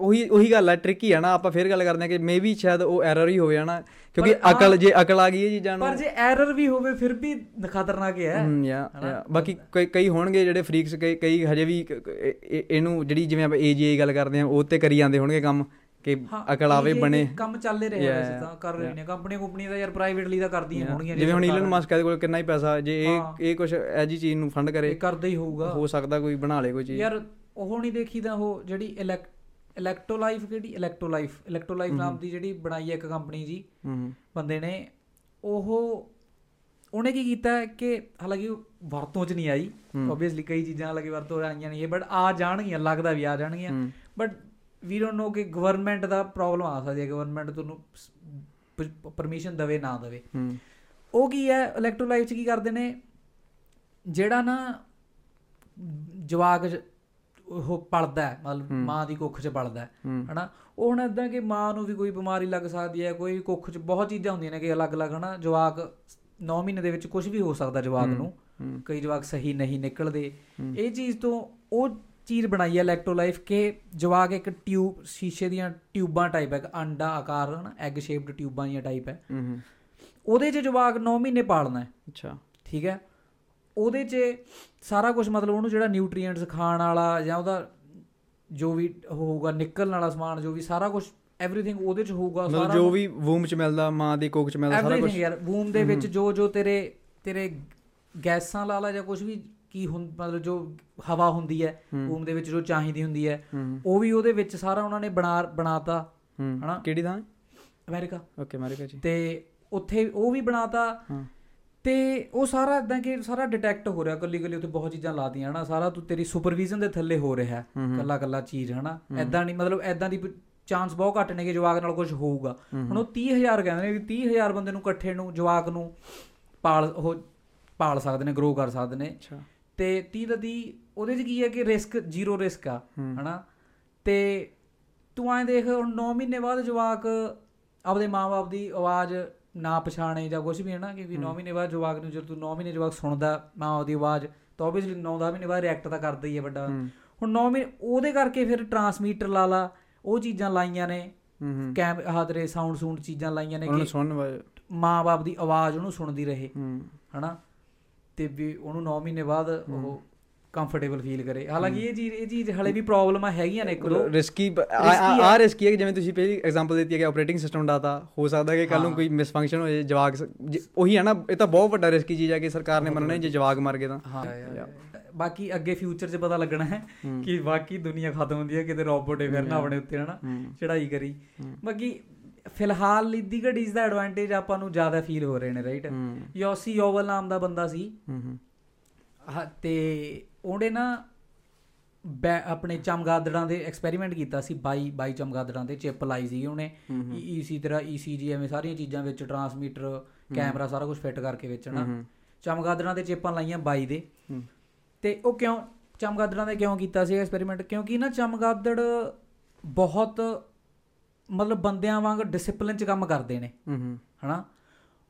ਉਹੀ ਉਹੀ ਗੱਲ ਹੈ ਟ੍ਰਿਕੀ ਹੈ ਨਾ ਆਪਾਂ ਫੇਰ ਗੱਲ ਕਰਦੇ ਹਾਂ ਕਿ ਮੇਬੀ ਸ਼ਾਇਦ ਉਹ ਐਰਰ ਹੀ ਹੋਵੇ ਹਨਾ? ਕਿਉਂਕਿ ਅਕਲ ਜੇ ਅਕਲ ਆ ਗਈ ਹੈ ਚੀਜ਼ਾਂ ਨੂੰ। ਪਰ ਜੇ ਐਰਰ ਵੀ ਹੋਵੇ ਫਿਰ ਵੀ ਖਤਰਨਾਕ ਹੈ ਯਾ ਬਾਕੀ ਕਈ ਕਈ ਹੋਣਗੇ ਜਿਹੜੇ ਫਰੀਕਸ ਕਈ ਕਈ ਹਜੇ ਵੀ ਇਹ- ਇਹ- ਇਹਨੂੰ ਜਿਹੜੀ ਜਿਵੇਂ ਆਪਾਂ ਏਜੀਆਈ ਗੱਲ ਕਰਦੇ ਆ ਉਹ ਤੇ ਕਰੀ ਜਾਂਦੇ ਹੋਣਗੇ ਕੰਮ ਕਿ ਅਕਲ ਆਵੇ ਇਹ ਬਣੇ। ਕੰਮ ਚੱਲ ਹੀ ਰਿਹਾ ਵੈਸੇ ਤਾਂ ਕਰ ਰਹੇ. ਨੇ ਕੰਪਨੀਆਂ ਕੰਪਨੀਆਂ ਤਾਂ ਯਾਰ ਪ੍ਰਾਈਵੇਟਲੀ ਤਾਂ ਕਰਦੀਆਂ ਹੋਣਗੀਆਂ ਜਿਵੇਂ ਹੁਣ ਸਰਕਾਰਾਂ ਮਸਕ ਦੇ ਕੋਲ ਕਿੰਨਾ ਹੀ ਪੈਸਾ ਜੇ ਇਹ। ਇਹ ਕੁਝ ਐਜੀ ਚੀਜ਼ ਨੂੰ ਫੰਡ ਕਰੇ ਇਹ ਕਰਦਾ ਹੀ ਹੋਊਗਾ। ਹੋ ਸਕਦਾ ਕੋਈ ਬਣਾ ਲੇ ਕੋਈ ਚੀਜ਼। ਯਾਰ ਉਹ ਨਹੀਂ ਦੇਖੀਦਾ ਉਹ ਜਿਹੜੀ ਇਲੈਕਟ੍ਰੋਲਾਈਫ ਕਿਹੜੀ? ਇਲੈਕਟ੍ਰੋਲਾਈਫ ਇਲੈਕਟ੍ਰੋਲਾਈਫ ਨਾਮ ਦੀ ਜਿਹੜੀ ਬਣਾਈ ਹੈ ਇੱਕ ਕੰਪਨੀ ਜੀ। ਬੰਦੇ ਨੇ ਉਹ ਉਹਨੇ ਕੀ ਕੀਤਾ ਕਿ ਹਾਲਾਂਕਿ ਵਰਤੋਂ 'ਚ ਨਹੀਂ ਆਈ। ਆਬਵੀਅਸਲੀ ਕਈ ਚੀਜ਼ਾਂ ਹਾਲਾਂਕਿ ਵਰਤੋਂ ਆਈਆਂ ਨਹੀਂ ਬਟ ਆ ਜਾਣਗੀਆਂ ਲੱਗਦਾ ਵੀ ਆ ਜਾਣਗੀਆਂ। ਬਟ ਵੀ ਡੋਨਟ ਨੋ ਕਿ ਗਵਰਨਮੈਂਟ ਦਾ ਪ੍ਰੋਬਲਮ ਆ ਸਕਦੀ ਹੈ। ਗਵਰਨਮੈਂਟ ਤੁਹਾਨੂੰ ਪਰਮਿਸ਼ਨ ਦੇਵੇ ਨਾ ਦੇਵੇ। ਉਹ ਕੀ ਹੈ? ਇਲੈਕਟ੍ਰੋਲਾਈਫ ਚ ਕੀ ਕਰਦੇ ਨੇ? ਜਿਹੜਾ ਨਾ ਜਵਾਕ ਉਹ ਪਲਦਾ ਮਤਲਬ। ਮਾਂ ਦੀ ਕੁੱਖ 'ਚ ਪਲਦਾ ਹਨਾ? ਉਹ ਹੁਣ ਇਦਾਂ ਕਿ ਮਾਂ ਨੂੰ ਵੀ ਕੋਈ ਬਿਮਾਰੀ ਲੱਗ ਸਕਦੀ ਹੈ ਕੋਈ ਕੁੱਖ 'ਚ ਬਹੁਤ ਚੀਜ਼ਾਂ ਹੁੰਦੀਆਂ ਨੇ ਕਿ ਅਲੱਗ-ਅਲੱਗ ਹਨਾ? ਜਵਾਕ 9 ਮਹੀਨੇ ਦੇ ਵਿੱਚ ਕੁਝ ਵੀ ਹੋ ਸਕਦਾ ਜਵਾਕ। ਨੂੰ। ਕਈ ਜਵਾਕ ਸਹੀ ਨਹੀਂ ਨਿਕਲਦੇ। ਇਹ ਚੀਜ਼ ਤੋਂ ਉਹ ਚੀਜ਼ ਬਣਾਈ ਹੈ ਇਲੈਕਟ੍ਰੋਲਾਈਫ ਕਿ ਜਵਾਕ ਇੱਕ ਟਿਊਬ ਸ਼ੀਸ਼ੇ ਦੀਆਂ ਟਿਊਬਾਂ ਟਾਈਪ ਹੈ ਇੱਕ ਅੰਡਾ ਆਕਾਰ ਹਨਾ? ਐਗ ਸ਼ੇਪਡ ਟਿਊਬਾਂ ਦੀਆਂ ਟਾਈਪ ਹੂੰ। ਉਹਦੇ 'ਚ ਜਵਾਕ 9 ਮਹੀਨੇ ਪਾਲਣਾ ਹੈ। ਅੱਛਾ। ਠੀਕ ਹੈ? ਉਹਦੇ 'ਚ ਸਾਰਾ ਕੁਝ ਮਤਲਬ ਉਹਨੂੰ ਜਿਹੜਾ ਨਿਊਟ੍ਰੀਐਂਟਸ ਖਾਣ ਵਾਲਾ ਜਾਂ ਉਹਦਾ ਜੋ ਵੀ ਹੋਊਗਾ ਨਿਕਲਣ ਵਾਲਾ ਸਮਾਨ ਜੋ ਵੀ ਸਾਰਾ ਕੁਝ ਐਵਰੀਥਿੰਗ ਉਹਦੇ 'ਚ ਹੋਊਗਾ ਮਤਲਬ ਜੋ ਵੀ ਵੂਮ ਚ ਮਿਲਦਾ ਮਾਂ ਦੀ ਕੋਖ ਚ ਮਿਲਦਾ ਸਾਰਾ ਕੁਝ ਯਾਰ ਵੂਮ ਦੇ ਵਿੱਚ ਜੋ ਜੋ ਤੇਰੇ ਤੇਰੇ ਗੈਸਾਂ ਲਾ ਲਾ ਜਾਂ ਕੁਝ ਵੀ ਕੀ ਹੁੰ ਮਤਲਬ ਜੋ ਹਵਾ ਹੁੰਦੀ ਹੈ। ਵੂਮ ਦੇ ਵਿੱਚ ਜੋ ਚਾਹੀਦੀ ਹੁੰਦੀ ਹੈ ਉਹ ਵੀ ਉਹਦੇ ਵਿੱਚ ਸਾਰਾ ਉਹਨਾਂ ਨੇ ਬਣਾ ਬਣਾਤਾ। ਹਨਾ? ਕਿਹੜੀ ਥਾਂ? ਅਮਰੀਕਾ। ਓਕੇ ਅਮਰੀਕਾ ਜੀ। ਤੇ ਉੱਥੇ ਉਹ ਵੀ ਬਣਾਤਾ। ਤੇ ਉਹ ਸਾਰਾ ਇਦਾਂ ਕਿ ਸਾਰਾ ਡਿਟੈਕਟ ਹੋ ਰਿਹਾ ਕੱਲੀ ਕੱਲੀ ਉੱਥੇ ਬਹੁਤ ਚੀਜ਼ਾਂ ਲਾਤੀਆਂ ਹਨਾ। ਸਾਰਾ ਤੂੰ ਤੇਰੀ ਸੁਪਰਵੀਜ਼ਨ ਦੇ ਥੱਲੇ ਹੋ ਰਿਹਾ। ਕੱਲਾ ਕੱਲਾ ਚੀਜ਼ ਹਨਾ। ਐਦਾਂ ਨਹੀਂ ਮਤਲਬ ਐਦਾਂ ਦੀ ਚਾਂਸ ਬਹੁਤ ਘੱਟ ਨੇ ਕਿ ਜਵਾਕ ਨਾਲ ਕੁਝ ਹੋਊਗਾ। ਹੁਣ ਉਹ 30000 ਕਹਿੰਦੇ ਨੇ ਵੀ 30000 ਬੰਦੇ ਨੂੰ ਇਕੱਠੇ ਨੂੰ ਜਵਾਕ ਨੂੰ ਪਾਲ ਉਹ ਪਾਲ ਸਕਦੇ ਨੇ ਗਰੋ ਕਰ ਸਕਦੇ ਨੇ। ਅੱਛਾ। ਤੇ 30 ਦਾ 30 ਉਹਦੇ 'ਚ ਕੀ ਹੈ ਕਿ ਰਿਸਕ ਜ਼ੀਰੋ ਰਿਸਕ ਆ। ਹਨਾ। ਤੇ ਤੂੰ ਐਂ ਦੇਖ ਹੁਣ 9 ਮਹੀਨੇ ਬਾਅਦ ਜਵਾਕ ਆਪਦੇ ਮਾਪੇ ਦੀ ਆਵਾਜ਼ ਨਾ ਪਛਾਣੇ ਜਾਂ ਕੁਝ ਵੀ ਹੈ। ਨਾ ਕਿ ਵੀ 9 ਮਹੀਨੇ ਬਾਅਦ ਜਵਾਕ ਨੂੰ ਜਦੋਂ ਤੂੰ 9 ਮਹੀਨੇ ਜਵਾਕ ਸੁਣਦਾ ਮਾਂ ਦੀ ਆਵਾਜ਼ ਤਾਂ ਆਬਵੀਅਸਲੀ 9-10 ਮਹੀਨੇ ਬਾਅਦ ਰਿਐਕਟ ਤਾਂ ਕਰਦਾ ਹੀ ਹੈ ਵੱਡਾ। ਹੁਣ 9 ਮਹੀਨੇ ਉਹਦੇ ਕਰਕੇ ਫਿਰ ਟਰਾਂਸਮੀਟਰ ਲਾ ਲਾ ਉਹ ਚੀਜ਼ਾਂ ਲਾਈਆਂ ਨੇ। ਕੈਮ ਆਹ ਤੇਰੇ ਸਾਊਂਡ ਸੂੰਡ ਚੀਜ਼ਾਂ ਲਾਈਆਂ ਨੇ ਕਿ ਮਾਂ-ਬਾਪ ਦੀ ਆਵਾਜ਼ ਉਹਨੂੰ ਸੁਣਦੀ ਰਹੇ ਹੂੰ। ਹਨਾ। ਤੇ ਵੀ ਉਹਨੂੰ 9 ਮਹੀਨੇ ਬਾਅਦ ਉਹ ਕੰਫਰਟੇਬਲ ਫੀਲ ਕਰੇ। ਹਾਲਾਂਕਿ ਇਹ ਚੀਜ਼ ਇਹ ਚੀਜ਼ ਹਲੇ ਵੀ ਪ੍ਰੋਬਲਮਾਂ ਹੈਗੀਆਂ ਨੇ ਇੱਕ ਦੋ। ਰਿਸਕੀ ਆ ਰਿਸਕੀ ਹੈ ਕਿ ਜਿਵੇਂ ਤੁਸੀਂ ਪਹਿਲੀ ਐਗਜ਼ਾਮਪਲ ਦਿੱਤੀ ਹੈ ਕਿ ਆਪਰੇਟਿੰਗ ਸਿਸਟਮ ਡਾਟਾ ਹੋ ਸਕਦਾ ਕਿ ਕੱਲ ਨੂੰ। ਕੋਈ ਮਿਸਫੰਕਸ਼ਨ ਹੋ ਜਾਏ ਜਵਾਕ ਸ- ਜੇ- ਉਹੀ ਹੈ ਨਾ ਇਹ ਤਾਂ ਬਹੁਤ ਵੱਡਾ ਰਿਸਕੀ ਚੀਜ਼ ਹੈ ਕਿ ਸਰਕਾਰ ਨੇ ਮੰਨਣਾ ਜੇ ਜਵਾਕ ਮਰ ਗਏ ਤਾਂ। ਹਾਂ ਬਾਕੀ ਅੱਗੇ ਫਿਊਚਰ 'ਚ ਪਤਾ ਲੱਗਣਾ ਹੈ ਕਿ ਬਾਕੀ ਦੁਨੀਆ ਖਤਮ ਹੁੰਦੀ ਹੈ ਕਿਤੇ ਰੋਬੋਟ ਹੀ। ਫਿਰਨਾ ਆਪਣੇ ਉੱਤੇ ਹਨਾ? ਚੜਾਈ ਕਰੀ। ਬਾਕੀ ਫਿਲਹਾਲ ਦੀ ਘੜੀ ਇਸ ਦਾ ਐਡਵਾਂਟੇਜ ਆਪਾਂ ਨੂੰ ਜ਼ਿਆਦਾ ਫੀਲ ਹੋ ਰਹੇ ਨੇ ਰਾਈਟ ਯੋਸੀ ਯੋਵਲ ਨਾਮ ਦਾ ਬੰਦਾ ਸੀ। ਤੇ ਉਹਨੇ ਨਾ ਆਪਣੇ ਚਮਗਾਦੜਾਂ ਦੇ ਐਕਸਪੈਰੀਮੈਂਟ ਕੀਤਾ ਸੀ 22 22 ਚਮਗਾਦੜਾਂ ਤੇ ਚਿਪ ਲਾਈ ਸੀ ਉਹਨੇ ਈਸੀ ਤਰ੍ਹਾਂ ਈਸੀਜੀ ਐਵੇਂ ਸਾਰੀਆਂ ਚੀਜ਼ਾਂ ਵਿੱਚ ਟਰਾਂਸਮੀਟਰ ਕੈਮਰਾ ਸਾਰਾ ਕੁਝ ਫਿੱਟ ਕਰਕੇ ਵਿੱਚ ਨਾ ਚਮਗਾਦੜਾਂ ਤੇ ਚਿਪਾਂ ਲਾਈਆਂ 22 ਦੇ। ਤੇ ਉਹ ਕਿਉਂ ਚਮਗਾਦੜਾਂ ਦੇ ਕਿਉਂ ਕੀਤਾ ਸੀ ਐਕਸਪੈਰੀਮੈਂਟ ਕਿਉਂਕਿ ਨਾ ਚਮਗਾਦੜ ਬਹੁਤ ਮਤਲਬ ਬੰਦਿਆਂ ਵਾਂਗ ਡਿਸਪਲਿਨ ਚ ਕੰਮ ਕਰਦੇ ਨੇ। ਹਨਾ?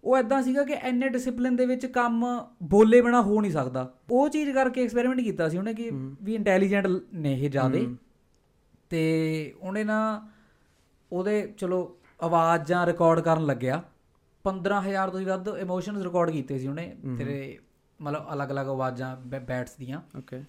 ਉਹ ਐਦਾਂ ਸੀਗਾ ਕਿ ਐਨੇ ਡਿਸਪਲਿਨ ਦੇ ਵਿੱਚ ਕੰਮ ਬੋਲੇ ਬਿਨਾ ਹੋ ਨਹੀਂ ਸਕਦਾ। ਉਹ ਚੀਜ਼ ਕਰਕੇ ਐਕਸਪੈਰੀਮੈਂਟ ਕੀਤਾ ਸੀ ਉਹਨੇ ਕਿ ਵੀ ਇੰਟੈਲੀਜੈਂਟ ਨੇ ਇਹ ਜਿਆਦੇ। ਤੇ ਉਹਨੇ ਨਾ ਉਹਦੇ ਚਲੋ ਆਵਾਜ਼ਾਂ ਰਿਕਾਰਡ ਕਰਨ ਲੱਗਿਆ। 15000 ਤੋਂ ਵੱਧ ਇਮੋਸ਼ਨਸ ਰਿਕਾਰਡ ਕੀਤੇ ਸੀ ਉਹਨੇ। ਤੇਰੇ ਮਤਲਬ ਅਲੱਗ-ਅਲੱਗ ਆਵਾਜ਼ਾਂ ਬੈਟਸ ਦੀਆਂ। ਓਕੇ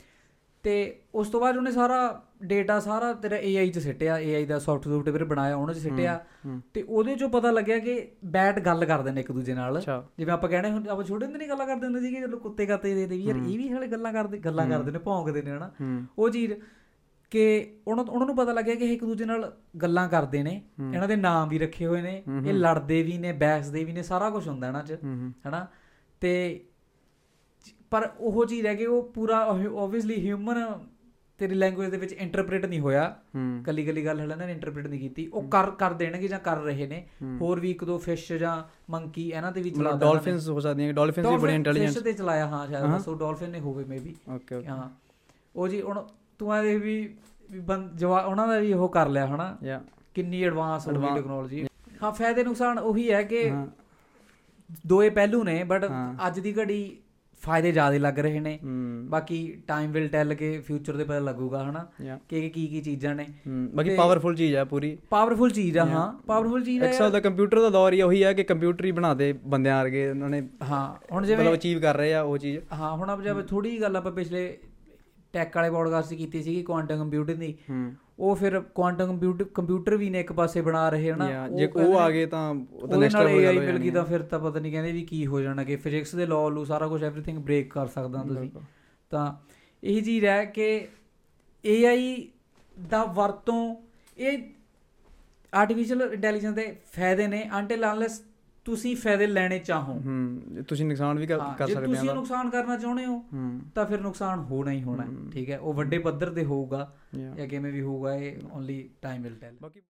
ਤੇ ਉਸ ਤੋਂ ਬਾਅਦ ਉਹਨੇ ਸਾਰਾ ਡੇਟਾ ਸਾਰਾ ਤੇਰਾ AI 'ਚ ਸਿੱਟਿਆ AI ਦਾ ਸੌਫਟਵੇਅਰ ਬਣਾਇਆ ਉਹਨਾਂ 'ਚ ਸਿੱਟਿਆ। ਤੇ ਉਹਦੇ 'ਚੋਂ ਪਤਾ ਲੱਗਿਆ ਕਿ ਬੈਟ ਗੱਲ ਕਰਦੇ ਨੇ ਇੱਕ ਦੂਜੇ ਨਾਲ। ਜਿਵੇਂ ਆਪਾਂ ਕਹਿੰਦੇ ਹੁੰਦੇ ਆਪਾਂ ਛੋਟੇ ਹੁੰਦੇ ਨਹੀਂ ਗੱਲਾਂ ਕਰਦੇ ਹੁੰਦੇ ਸੀਗੇ ਜਦੋਂ ਕੁੱਤੇ ਕਾਤੇ ਦੇ ਦੇ ਵੀ ਯਾਰ ਇਹ ਵੀ ਹਾਲੇ ਗੱਲਾਂ ਕਰਦੇ ਗੱਲਾਂ ਕਰਦੇ ਨੇ ਭੌਂਕਦੇ ਨੇ ਹਨਾ। ਉਹ ਚੀਜ਼ ਕਿ ਉਹਨਾਂ ਉਹਨਾਂ ਨੂੰ ਪਤਾ ਲੱਗਿਆ ਕਿ ਇਹ ਇੱਕ ਦੂਜੇ ਨਾਲ ਗੱਲਾਂ ਕਰਦੇ ਨੇ। ਇਹਨਾਂ ਦੇ ਨਾਮ ਵੀ ਰੱਖੇ ਹੋਏ ਨੇ। ਇਹ ਲੜਦੇ ਵੀ ਨੇ ਬਹਿਸਦੇ ਵੀ ਨੇ ਸਾਰਾ ਕੁਝ ਹੁੰਦਾ ਇਹਨਾਂ 'ਚ ਹਨਾ। ਤੇ ਪਰ ਉਹ ਚੀਜ਼ ਹੈ ਕਿ ਉਹ ਪੂਰਾ ਆਬਵੀਅਸਲੀ ਹਿਊਮਨ ਤੇਰੀ ਲੈਂਗੁਏਜ ਦੇ ਵਿੱਚ ਇੰਟਰਪ੍ਰੀਟ ਨਹੀਂ ਹੋਇਆ। ਕੱਲੀ ਕੱਲੀ ਗੱਲ ਹਲੇ ਨਾ ਇੰਟਰਪ੍ਰੀਟ ਨਹੀਂ ਕੀਤੀ। ਉਹ ਕਰ ਕਰ ਦੇਣਗੇ ਜਾਂ ਕਰ ਰਹੇ ਨੇ। ਹੋਰ ਵੀ ਇੱਕ ਦੋ ਫਿਸ਼ ਜਾਂ ਮੰਕੀ ਇਹਨਾਂ ਤੇ ਵੀ ਚਲਾ ਡਾਲਫਿਨਸ ਹੋ ਸਕਦੀਆਂ ਡਾਲਫਿਨਸ ਵੀ ਬੜੀ ਇੰਟੈਲੀਜੈਂਟ ਫਿਸ਼ ਤੇ ਚਲਾਇਆ ਹਾਂ ਸ਼ਾਇਦ। ਉਹ ਡਾਲਫਿਨ ਨੇ ਹੋਵੇ ਮੇਬੀ ਓਕੇ ਓਕੇ। ਹਾਂ। ਉਹ ਜੀ ਹੁਣ ਤੂੰ ਆ ਦੇਖ ਵੀ ਜਵਾ ਉਹਨਾਂ ਦਾ ਵੀ ਉਹ ਕਰ ਲਿਆ ਹਨਾ? ਕਿੰਨੀ ਐਡਵਾਂਸ ਹੋ ਗਈ ਟੈਕਨੋਲੋਜੀ ਹਾਂ ਫਾਇਦੇ ਨੁਕਸਾਨ ਉਹੀ ਹੈ ਕਿ ਦੋਏ ਪਹਿਲੂ ਨੇ ਬਟ। ਅੱਜ ਦੀ ਘੜੀ ਫਾਇਦੇ ਜ਼ਿਆਦਾ ਲੱਗ ਰਹੇ ਨੇ। ਬਾਕੀ ਟਾਈਮ ਵਿਲ ਟੈਲ ਕੇ ਫਿਊਚਰ ਦੇ ਪਤਾ ਲੱਗੂਗਾ ਹਨਾ? ਕਿ ਕੀ ਕੀ ਚੀਜ਼ਾਂ ਨੇ। ਬਾਕੀ ਪਾਵਰਫੁਲ ਚੀਜ਼ ਆ ਪੂਰੀ। ਪਾਵਰਫੁਲ ਚੀਜ਼ ਆ ਹਾਂ। ਪਾਵਰਫੁਲ ਚੀਜ਼ ਆ। ਐਕਸਲ ਦਾ ਕੰਪਿਊਟਰ ਦਾ ਦੌਰ ਹੀ ਉਹੀ ਆ ਕਿ ਕੰਪਿਊਟਰ ਹੀ ਬਣਾ ਦੇ ਬੰਦਿਆਂ ਵਰਗੇ ਉਹਨਾਂ ਨੇ ਹਾਂ ਹੁਣ ਮਤਲਬ ਜਿਵੇਂ ਅਚੀਵ ਕਰ ਰਹੇ ਆ ਉਹ ਚੀਜ਼। ਹਾਂ ਹੁਣ ਆਪ ਜਦ ਥੋੜੀ ਗੱਲ ਆਪਾਂ ਪਿਛਲੇ ਟੈਕ ਵਾਲੇ ਪੋਡਕਾਸਟ ਕੀਤੀ ਸੀਗੀ ਕੁਆਂਟਮ ਕੰਪਿਊਟਿੰਗ ਦੀ। ਉਹ ਫਿਰ ਕੁਆਂਟਮ ਕੰਪਿਊਟਰ ਕੰਪਿਊਟਰ ਵੀ ਨੇ ਇੱਕ ਪਾਸੇ ਬਣਾ ਰਹੇ ਹਨਾ। ਜੇ ਉਹ ਆ ਗਏ ਤਾਂ ਉਹ ਤਾਂ ਉਹਦੇ ਨੈਕਸਟ ਲੈਵਲ ਹੋ ਮਿਲ ਗਈ ਤਾਂ ਫਿਰ ਤਾਂ ਪਤਾ ਨਹੀਂ ਕਹਿੰਦੇ ਵੀ ਕੀ ਹੋ ਜਾਣਾ ਕਿ ਫਿਜ਼ਿਕਸ ਦੇ ਲਾਅ ਲੂ ਸਾਰਾ ਕੁਝ ਐਵਰੀਥਿੰਗ ਬ੍ਰੇਕ ਕਰ ਸਕਦਾ ਤੁਸੀਂ। ਤਾਂ ਇਹੀ ਚੀਜ਼ ਹੈ ਕਿ AI ਦਾ ਵਰਤੋਂ ਇਹ ਆਰਟੀਫੀਸ਼ੀਅਲ ਇੰਟੈਲੀਜੈਂਸ ਦੇ ਫਾਇਦੇ ਨੇ ਅੰਟਿਲ ਅਨਲੈਸ ਤੁਸੀਂ ਫਾਇਦੇ ਲੈਣੇ ਚਾਹੋ। ਹੂੰ ਤੁਸੀਂ ਨੁਕਸਾਨ ਵੀ ਕਰ ਹਾਂ, ਕਰ ਜੇ ਸਕਦੇ ਤੁਸੀਂ ਨੁਕਸਾਨ ਕਰਨਾ ਚਾਹੁੰਦੇ ਹੋ ਹੂੰ। ਤਾਂ ਫਿਰ ਨੁਕਸਾਨ ਹੋਣਾ ਹੀ ਹੋਣਾ ਹੈ, ਠੀਕ ਹੈ? ਉਹ ਵੱਡੇ ਪੱਧਰ ਤੇ ਹੋਊਗਾ ਜਾਂ ਕਿਵੇਂ ਵੀ ਹੋਊਗਾ ਇਹ ਓਨਲੀ ਟਾਈਮ ਵਿਲ ਟੈਲ ਬਾਕੀ